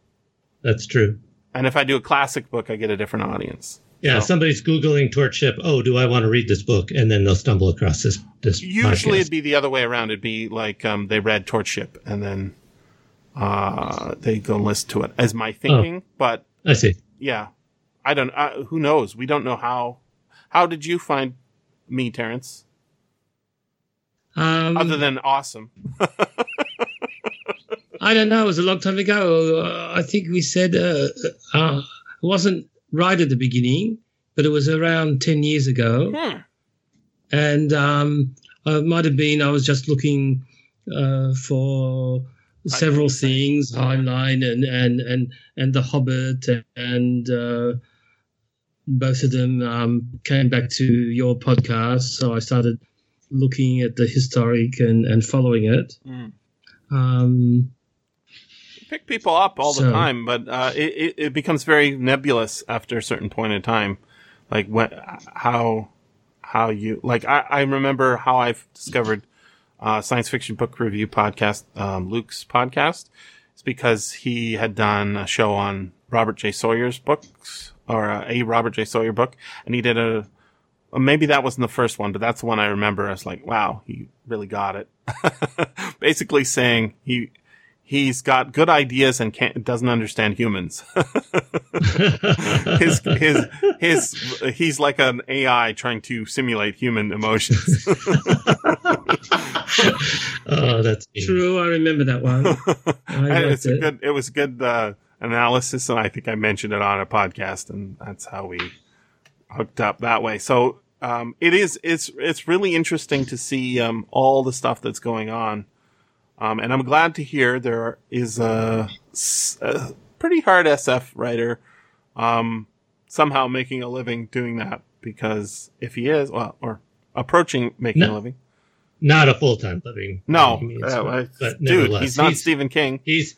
that's true. And if I do a classic book, I get a different audience. Yeah, So- somebody's googling Torchship. Oh, do I want to read this book? And then they'll stumble across this this. Usually podcast. it'd be the other way around. It'd be like um, they read Torchship and then uh, they go and listen to it as my thinking. But I see. yeah, I don't. Uh, who knows? We don't know how. How did you find me, Terence? Um, Other than awesome. *laughs* I don't know. It was a long time ago. Uh, I think we said uh, uh, it wasn't right at the beginning, but it was around ten years ago, Hmm. and um, it might have been I was just looking uh, for several things, Heinlein and and and and The Hobbit, and uh, both of them um, came back to your podcast. So I started looking at the historic and and following it. Mm. Um, Pick people up all the time, but uh, it, it it becomes very nebulous after a certain point in time. Like when how how you like I, I remember how I've discovered uh, science fiction book review podcast, um, Luke's podcast. It's because he had done a show on Robert J. Sawyer's books or uh, a Robert J. Sawyer book, and he did a. Maybe that wasn't the first one, but that's the one I remember. I was like, "Wow, he really got it." *laughs* Basically, saying he he's got good ideas and can't doesn't understand humans. *laughs* his his his he's like an AI trying to simulate human emotions. *laughs* oh, that's True, I remember that one. *laughs* I And it's a it. good it was a good uh, analysis and I think I mentioned it on a podcast and that's how we hooked up that way. So um, it is it's it's really interesting to see um, all the stuff that's going on. Um, and I'm glad to hear there is a, s- a pretty hard SF writer um, somehow making a living doing that because if he is well or approaching making a living not a full time living. no means, uh, but, but dude he's not he's, Stephen King he's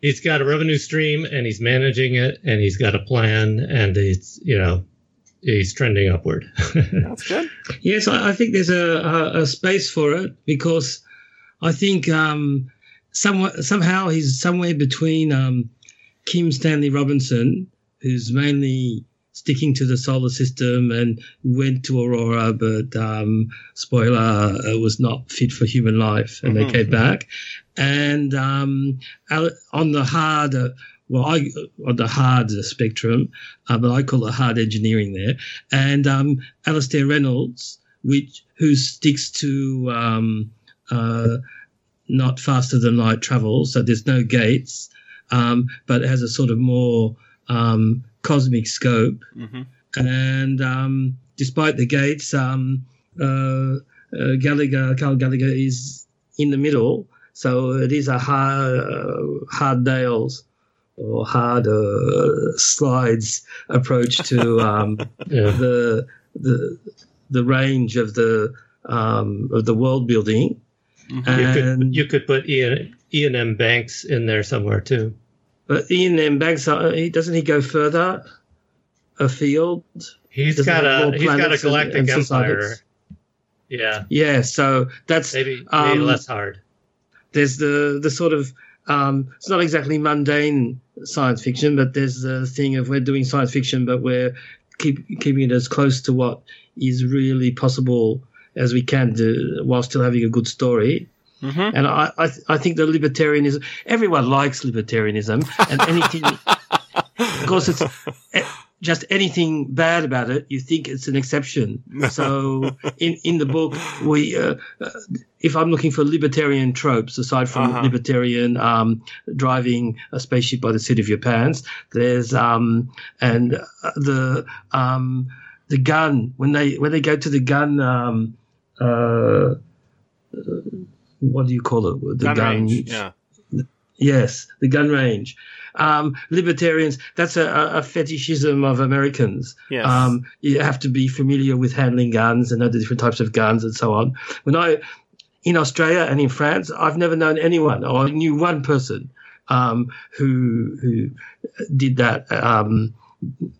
he's got a revenue stream and he's managing it and he's got a plan and he's you know he's trending upward. *laughs* that's good Yes, I, I think there's a, a, a space for it because I think um, somewhat, somehow he's somewhere between um, Kim Stanley Robinson, who's mainly sticking to the solar system and went to Aurora, but um, spoiler, uh, was not fit for human life, and Mhm. they came back. And um, on the hard, uh, well, I on the hard spectrum, uh, but I call it hard engineering there. And um, Alastair Reynolds, which who sticks to um, uh, not faster than light travel, so there's no gates, um, but has a sort of more um, cosmic scope. hmm And um, despite the gates, um, uh, uh, Gallagher, Karl Gallagher is in the middle, so it is a hard, uh, hard nails or hard uh, slides approach to um, *laughs* yeah. the the the range of the um, of the world building. You could you could put Iain Iain M. Banks in there somewhere too. but Iain M. Banks, uh, doesn't he go further afield? He's Does it got a he's got a planets and- galactic and empire. Yeah, Yeah, so that's maybe maybe Um, less hard. there's the the sort of um, it's not exactly mundane science fiction, but there's the thing of we're doing science fiction, but we're keep keeping it as close to what is really possible as we can do, while still having a good story. Mhm. And I, I, I think the libertarianism, everyone likes libertarianism and anything, of course, it's, eh, just anything bad about it, you think it's an exception. *laughs* So in, in the book, we, uh, uh, if I'm looking for libertarian tropes, aside from Uh-huh. libertarian um, driving a spaceship by the seat of your pants, there's um, and uh, the um, the gun when they when they go to the gun. Uh, what do you call it? The Gun range. Yeah. Yes, the gun range. Um, libertarians, that's a, a fetishism of Americans. Yes. Um, you have to be familiar with handling guns and know the different types of guns and so on. When I, in Australia and in France, I've never known anyone, or I knew one person um, who who did that, um,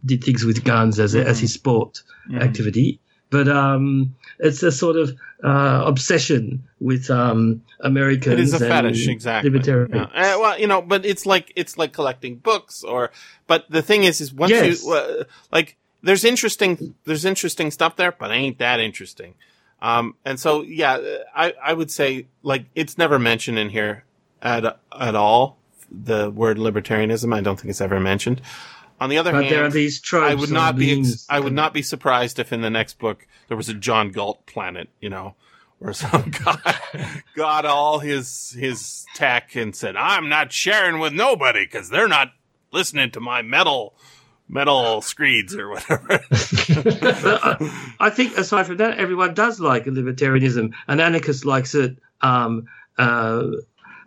did things with guns as, a, as his sport activity. But um, it's a sort of uh, obsession with um, Americans. It is a fetish, exactly. Yeah. Uh, well, you know, but it's like it's like collecting books, or but the thing is, is once Yes. you uh, like, there's interesting, there's interesting stuff there, but ain't that interesting. Um, and so yeah, I I would say like it's never mentioned in here at at all. The word libertarianism, I don't think it's ever mentioned. On the other But hand, there are these tropes. I would not be ex- I would not be surprised if in the next book there was a John Galt planet, you know, where some *laughs* guy got all his his tech and said, "I'm not sharing with nobody because they're not listening to my metal metal screeds or whatever." I *laughs* I think aside from that, everyone does like libertarianism. and anarchist likes it. Um, uh,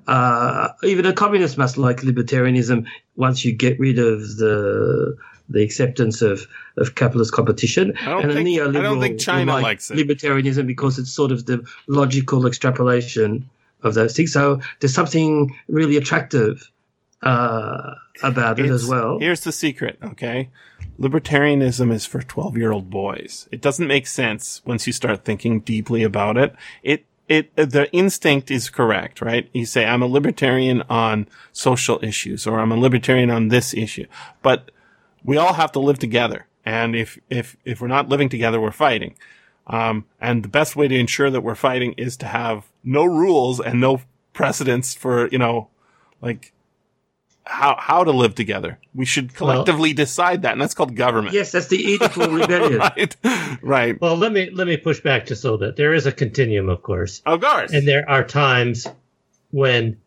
uh, even a communist must like libertarianism once you get rid of the the acceptance of, of capitalist competition. I don't and think- a I don't neoliberal think China like likes it. libertarianism because it's sort of the logical extrapolation of those things. So there's something really attractive uh, about it as well. Here's the secret, okay? Libertarianism is for 12 year old boys. It doesn't make sense once you start thinking deeply about it. It, it, the instinct is correct, right? You say, I'm a libertarian on social issues or I'm a libertarian on this issue, but we all have to live together. And if, if, if we're not living together, we're fighting. Um, and the best way to ensure that we're fighting is to have no rules and no precedents for, you know, like how, how to live together. We should collectively decide that. And that's called government. Yes, that's the Edible Rebellion. *laughs* right. Right. Well, let me let me push back just a little bit. There is a continuum, of course, Of course. and there are times when,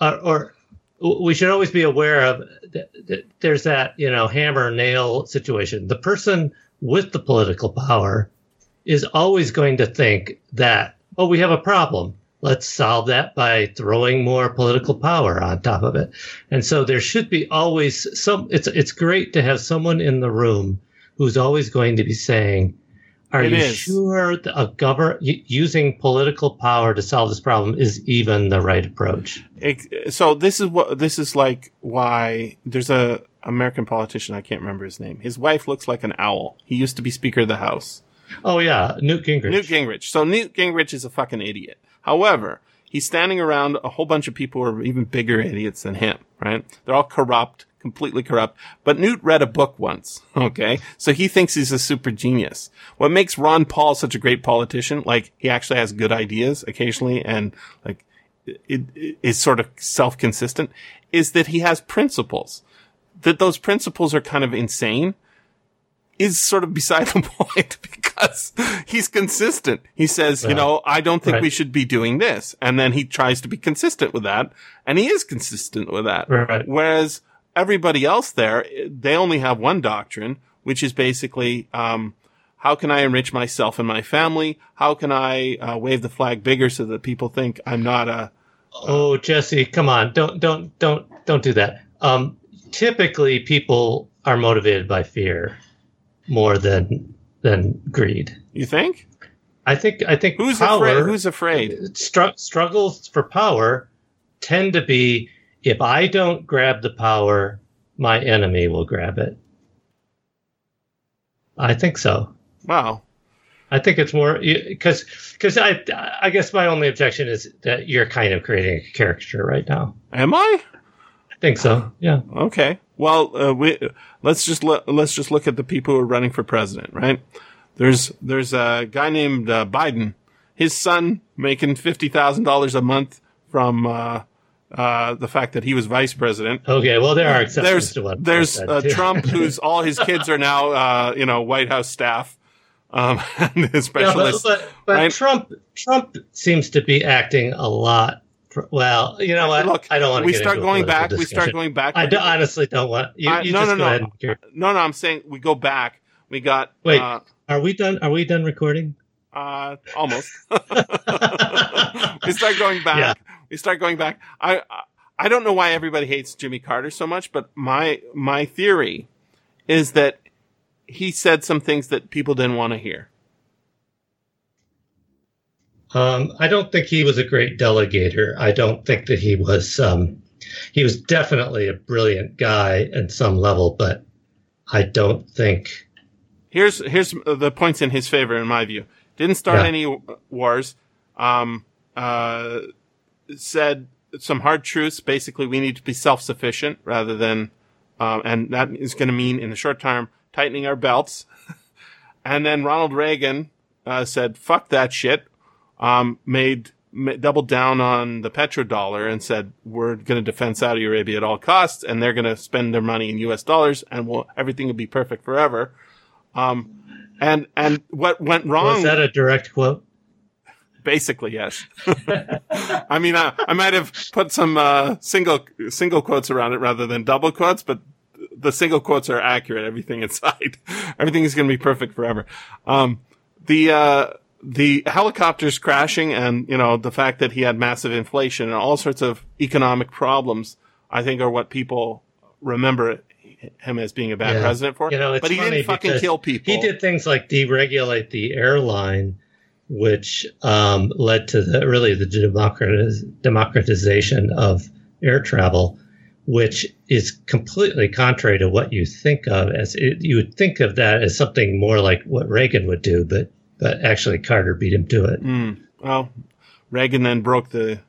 uh, or we should always be aware of. Th- th- there's that you know hammer nail situation. The person with the political power is always going to think that oh we have a problem. Let's solve that by throwing more political power on top of it. And so there should be always some. It's it's great to have someone in the room who's always going to be saying, "Are It you is. sure a govern using political power to solve this problem is even the right approach?" Ex- so this is what this is like why there's a American politician I can't remember his name. His wife looks like an owl. He used to be Speaker of the House. Oh yeah, Newt Gingrich. Newt Gingrich. So Newt Gingrich is a fucking idiot. However, he's standing around a whole bunch of people who are even bigger idiots than him, right? They're all corrupt, completely corrupt. But Newt read a book once, *laughs* okay? So he thinks he's a super genius. What makes Ron Paul such a great politician, like he actually has good ideas occasionally and like it, it is sort of self-consistent, is that he has principles. That those principles are kind of insane, is sort of beside the *laughs* point because he's consistent. He says, you know, I don't think Right. we should be doing this. And then he tries to be consistent with that. And he is consistent with that. Right. Whereas everybody else there, they only have one doctrine, which is basically, um, how can I enrich myself and my family? How can I uh, wave the flag bigger so that people think I'm not a, Oh, Jesse, come on! Don't don't don't don't do that. Um, typically, people are motivated by fear more than than greed. you think? I think I think Who's power, afraid? Who's afraid? stru- struggles for power tend to be if I don't grab the power, my enemy will grab it. I think so. Wow. I think it's more because because I I guess my only objection is that you're kind of creating a caricature right now. Am I? I think so. Yeah. Okay. Well, uh, we let's just let, let's just look at the people who are running for president, right? There's there's a guy named uh, Biden. His son making fifty thousand dollars a month from uh, uh, the fact that he was vice president. Okay, well there are exceptions There's to what there's uh. Trump, *laughs* who's all his kids are now uh, you know White House staff, um, *laughs* and his Yeah, but, but, but right? Trump Trump seems to be acting a lot. Well, you know what? Look, I don't want to. we start going back. We start going back. I do, honestly don't want. You, I- you no, just no, no. hear- no, no. I'm saying we go back. We got Wait. Uh, Are we done? Are we done recording? uh, almost. *laughs* we start going back. Yeah. We start going back. I I- I don't know why everybody hates Jimmy Carter so much, but my my theory is that he said some things that people didn't want to hear. Um, I don't think he was a great delegator. I don't think that he was. Um, he was definitely a brilliant guy at some level, but I don't think. Here's here's the points in his favor, in my view. Didn't start Yeah. any wars. Um, uh, said some hard truths. Basically, we need to be self sufficient rather than, um, and that is going to mean in the short term tightening our belts. *laughs* and then Ronald Reagan uh, said, "Fuck that shit." Um, made ma- doubled down on the petrodollar and said, "We're going to defend Saudi Arabia at all costs, and they're going to spend their money in U.S. dollars, and we'll, everything will be perfect forever." Um, and and what went wrong? Was that a direct quote? Basically, yes. *laughs* I mean, I, I might have put some uh, single single quotes around it rather than double quotes, but the single quotes are accurate. Everything inside, *laughs* everything is going to be perfect forever. Um, the uh, the helicopters crashing, and you know the fact that he had massive inflation and all sorts of economic problems, I think, are what people remember him as being a bad Yeah. president for. You know, it's but he funny didn't fucking because kill people. He did things like deregulate the airline, which um, led to the, really the democratiz- democratization of air travel, which is completely contrary to what you think of as it, you would think of that as something more like what Reagan would do, but but actually Carter beat him to it. Mm. Well, Reagan then broke the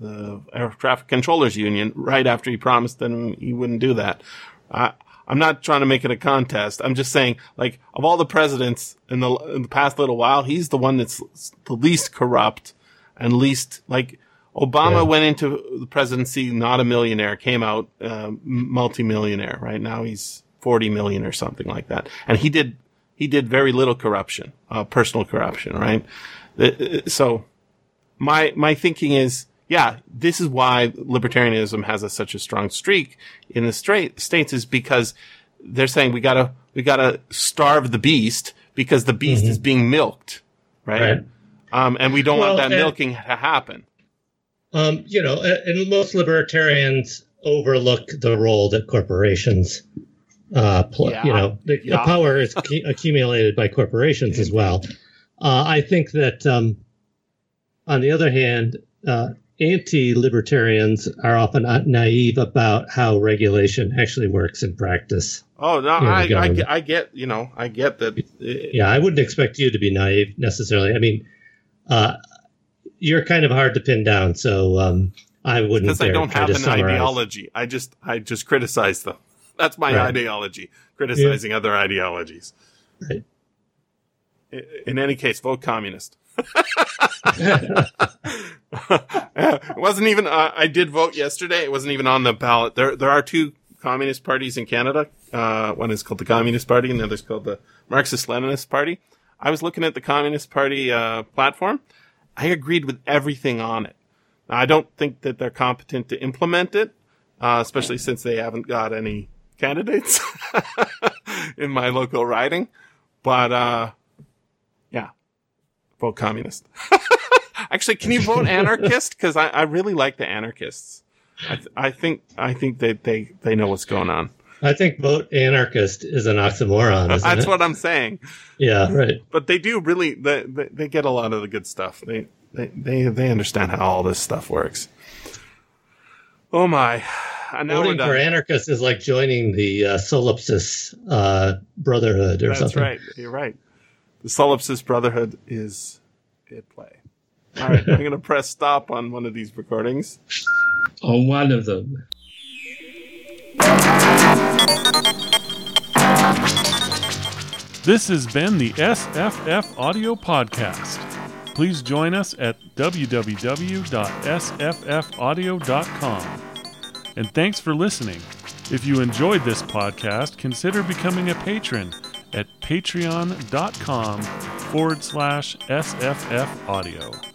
the air traffic controllers union right after he promised that he wouldn't do that. I, I'm not trying to make it a contest. I'm just saying, like, of all the presidents in the in the past little while, he's the one that's the least corrupt and least like. Obama Yeah. went into the presidency not a millionaire, came out uh, multimillionaire. Right now he's 40 million or something like that, and he did he did very little corruption, uh, personal corruption. Right, so my my thinking is, yeah, this is why libertarianism has a, such a strong streak in the straight states is because they're saying we gotta we gotta starve the beast because the beast is being milked, right? Right. Um, and we don't Well, want that and- milking to happen. Um, you know, and most libertarians overlook the role that corporations uh, play. Yeah. You know, the, the power is cu- *laughs* accumulated by corporations as well. Uh, I think that, um, on the other hand, uh, anti-libertarians are often na- naive about how regulation actually works in practice. Oh no, I, I, get, I get, you know, I get that. uh, Yeah, I wouldn't expect you to be naive necessarily. I mean, uh, you're kind of hard to pin down, so um, I wouldn't. because I don't have an summarize. ideology. I just, I just criticize them. That's my Right. ideology, criticizing other ideologies. Right. In any case, vote communist. *laughs* *laughs* it wasn't even. Uh, I did vote yesterday. It wasn't even on the ballot. There, there are two communist parties in Canada. Uh, one is called the Communist Party, and the other is called the Marxist-Leninist Party. I was looking at the Communist Party uh, platform. I agreed with everything on it. I don't think that they're competent to implement it, uh, especially since they haven't got any candidates *laughs* in my local riding. But uh, yeah, vote communist. *laughs* Actually, can you vote anarchist? Because I, I really like the anarchists. I, th- I think I think that they, they know what's going on. I think vote anarchist is an oxymoron. Isn't That's it? what I'm saying. Yeah, right. But they do really they, they, they get a lot of the good stuff. They they they, they understand how all this stuff works. Oh my! And now we're Voting for anarchists is like joining the uh, Solipsis uh, Brotherhood or That's something. That's right. You're right. The Solipsis Brotherhood is at play. All right, I'm going to press stop on one of these recordings. on one of them. This has been the SFFaudio Podcast. Please join us at www.sffaudio.com. And thanks for listening. If you enjoyed this podcast, consider becoming a patron at patreon.com forward slash SFF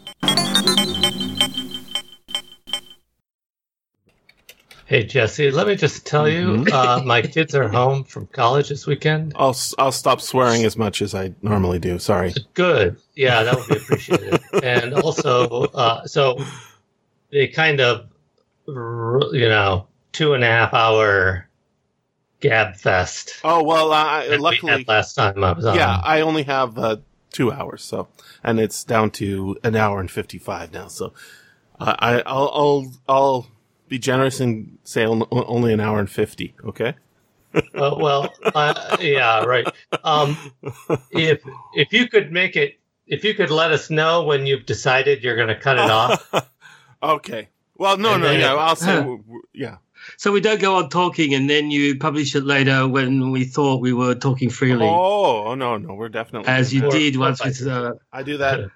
Hey Jesse, let me just tell you, uh, my kids are home from college this weekend. I'll I'll stop swearing as much as I normally do. Sorry. Good, yeah, that would be appreciated. and also, uh, so they kind of, you know, two and a half hour gab fest. Oh well, I, we luckily, had last time I was on. yeah, I only have uh, two hours, so and it's down to an hour and fifty five now. So uh, I I'll, I'll I'll be generous and say only an hour and fifty. Okay. Uh, well, uh, yeah, right. Um, if if you could make it, if you could let us know when you've decided you're going to cut it off. *laughs* okay. Well, no, And no, then yeah. it- I'll say, *laughs* w- w- yeah. So we don't go on talking and then you publish it later when we thought we were talking freely, Oh, oh, no, no, we're definitely as you did once by- with. Uh, I do that uh,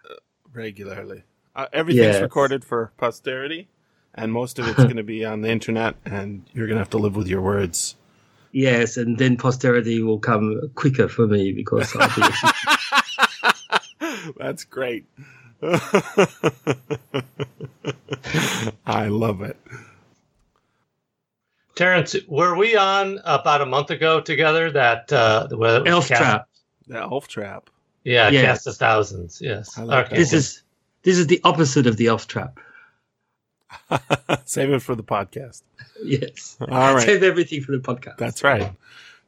regularly. Uh, everything's Yes. recorded for posterity, and most of it's *laughs* going to be on the internet, and you're going to have to live with your words. yes, and then posterity will come quicker for me because I'll be. *laughs* *laughs* That's great. I love it. Terence, were we on about a month ago together? That uh, the whether Elf cast- trap. The elf trap. Yeah, Yeah. cast of thousands. Yes. I like that This is this is the opposite of the elf trap. *laughs* Save it for the podcast. Yes. All right. Save everything for the podcast. That's right.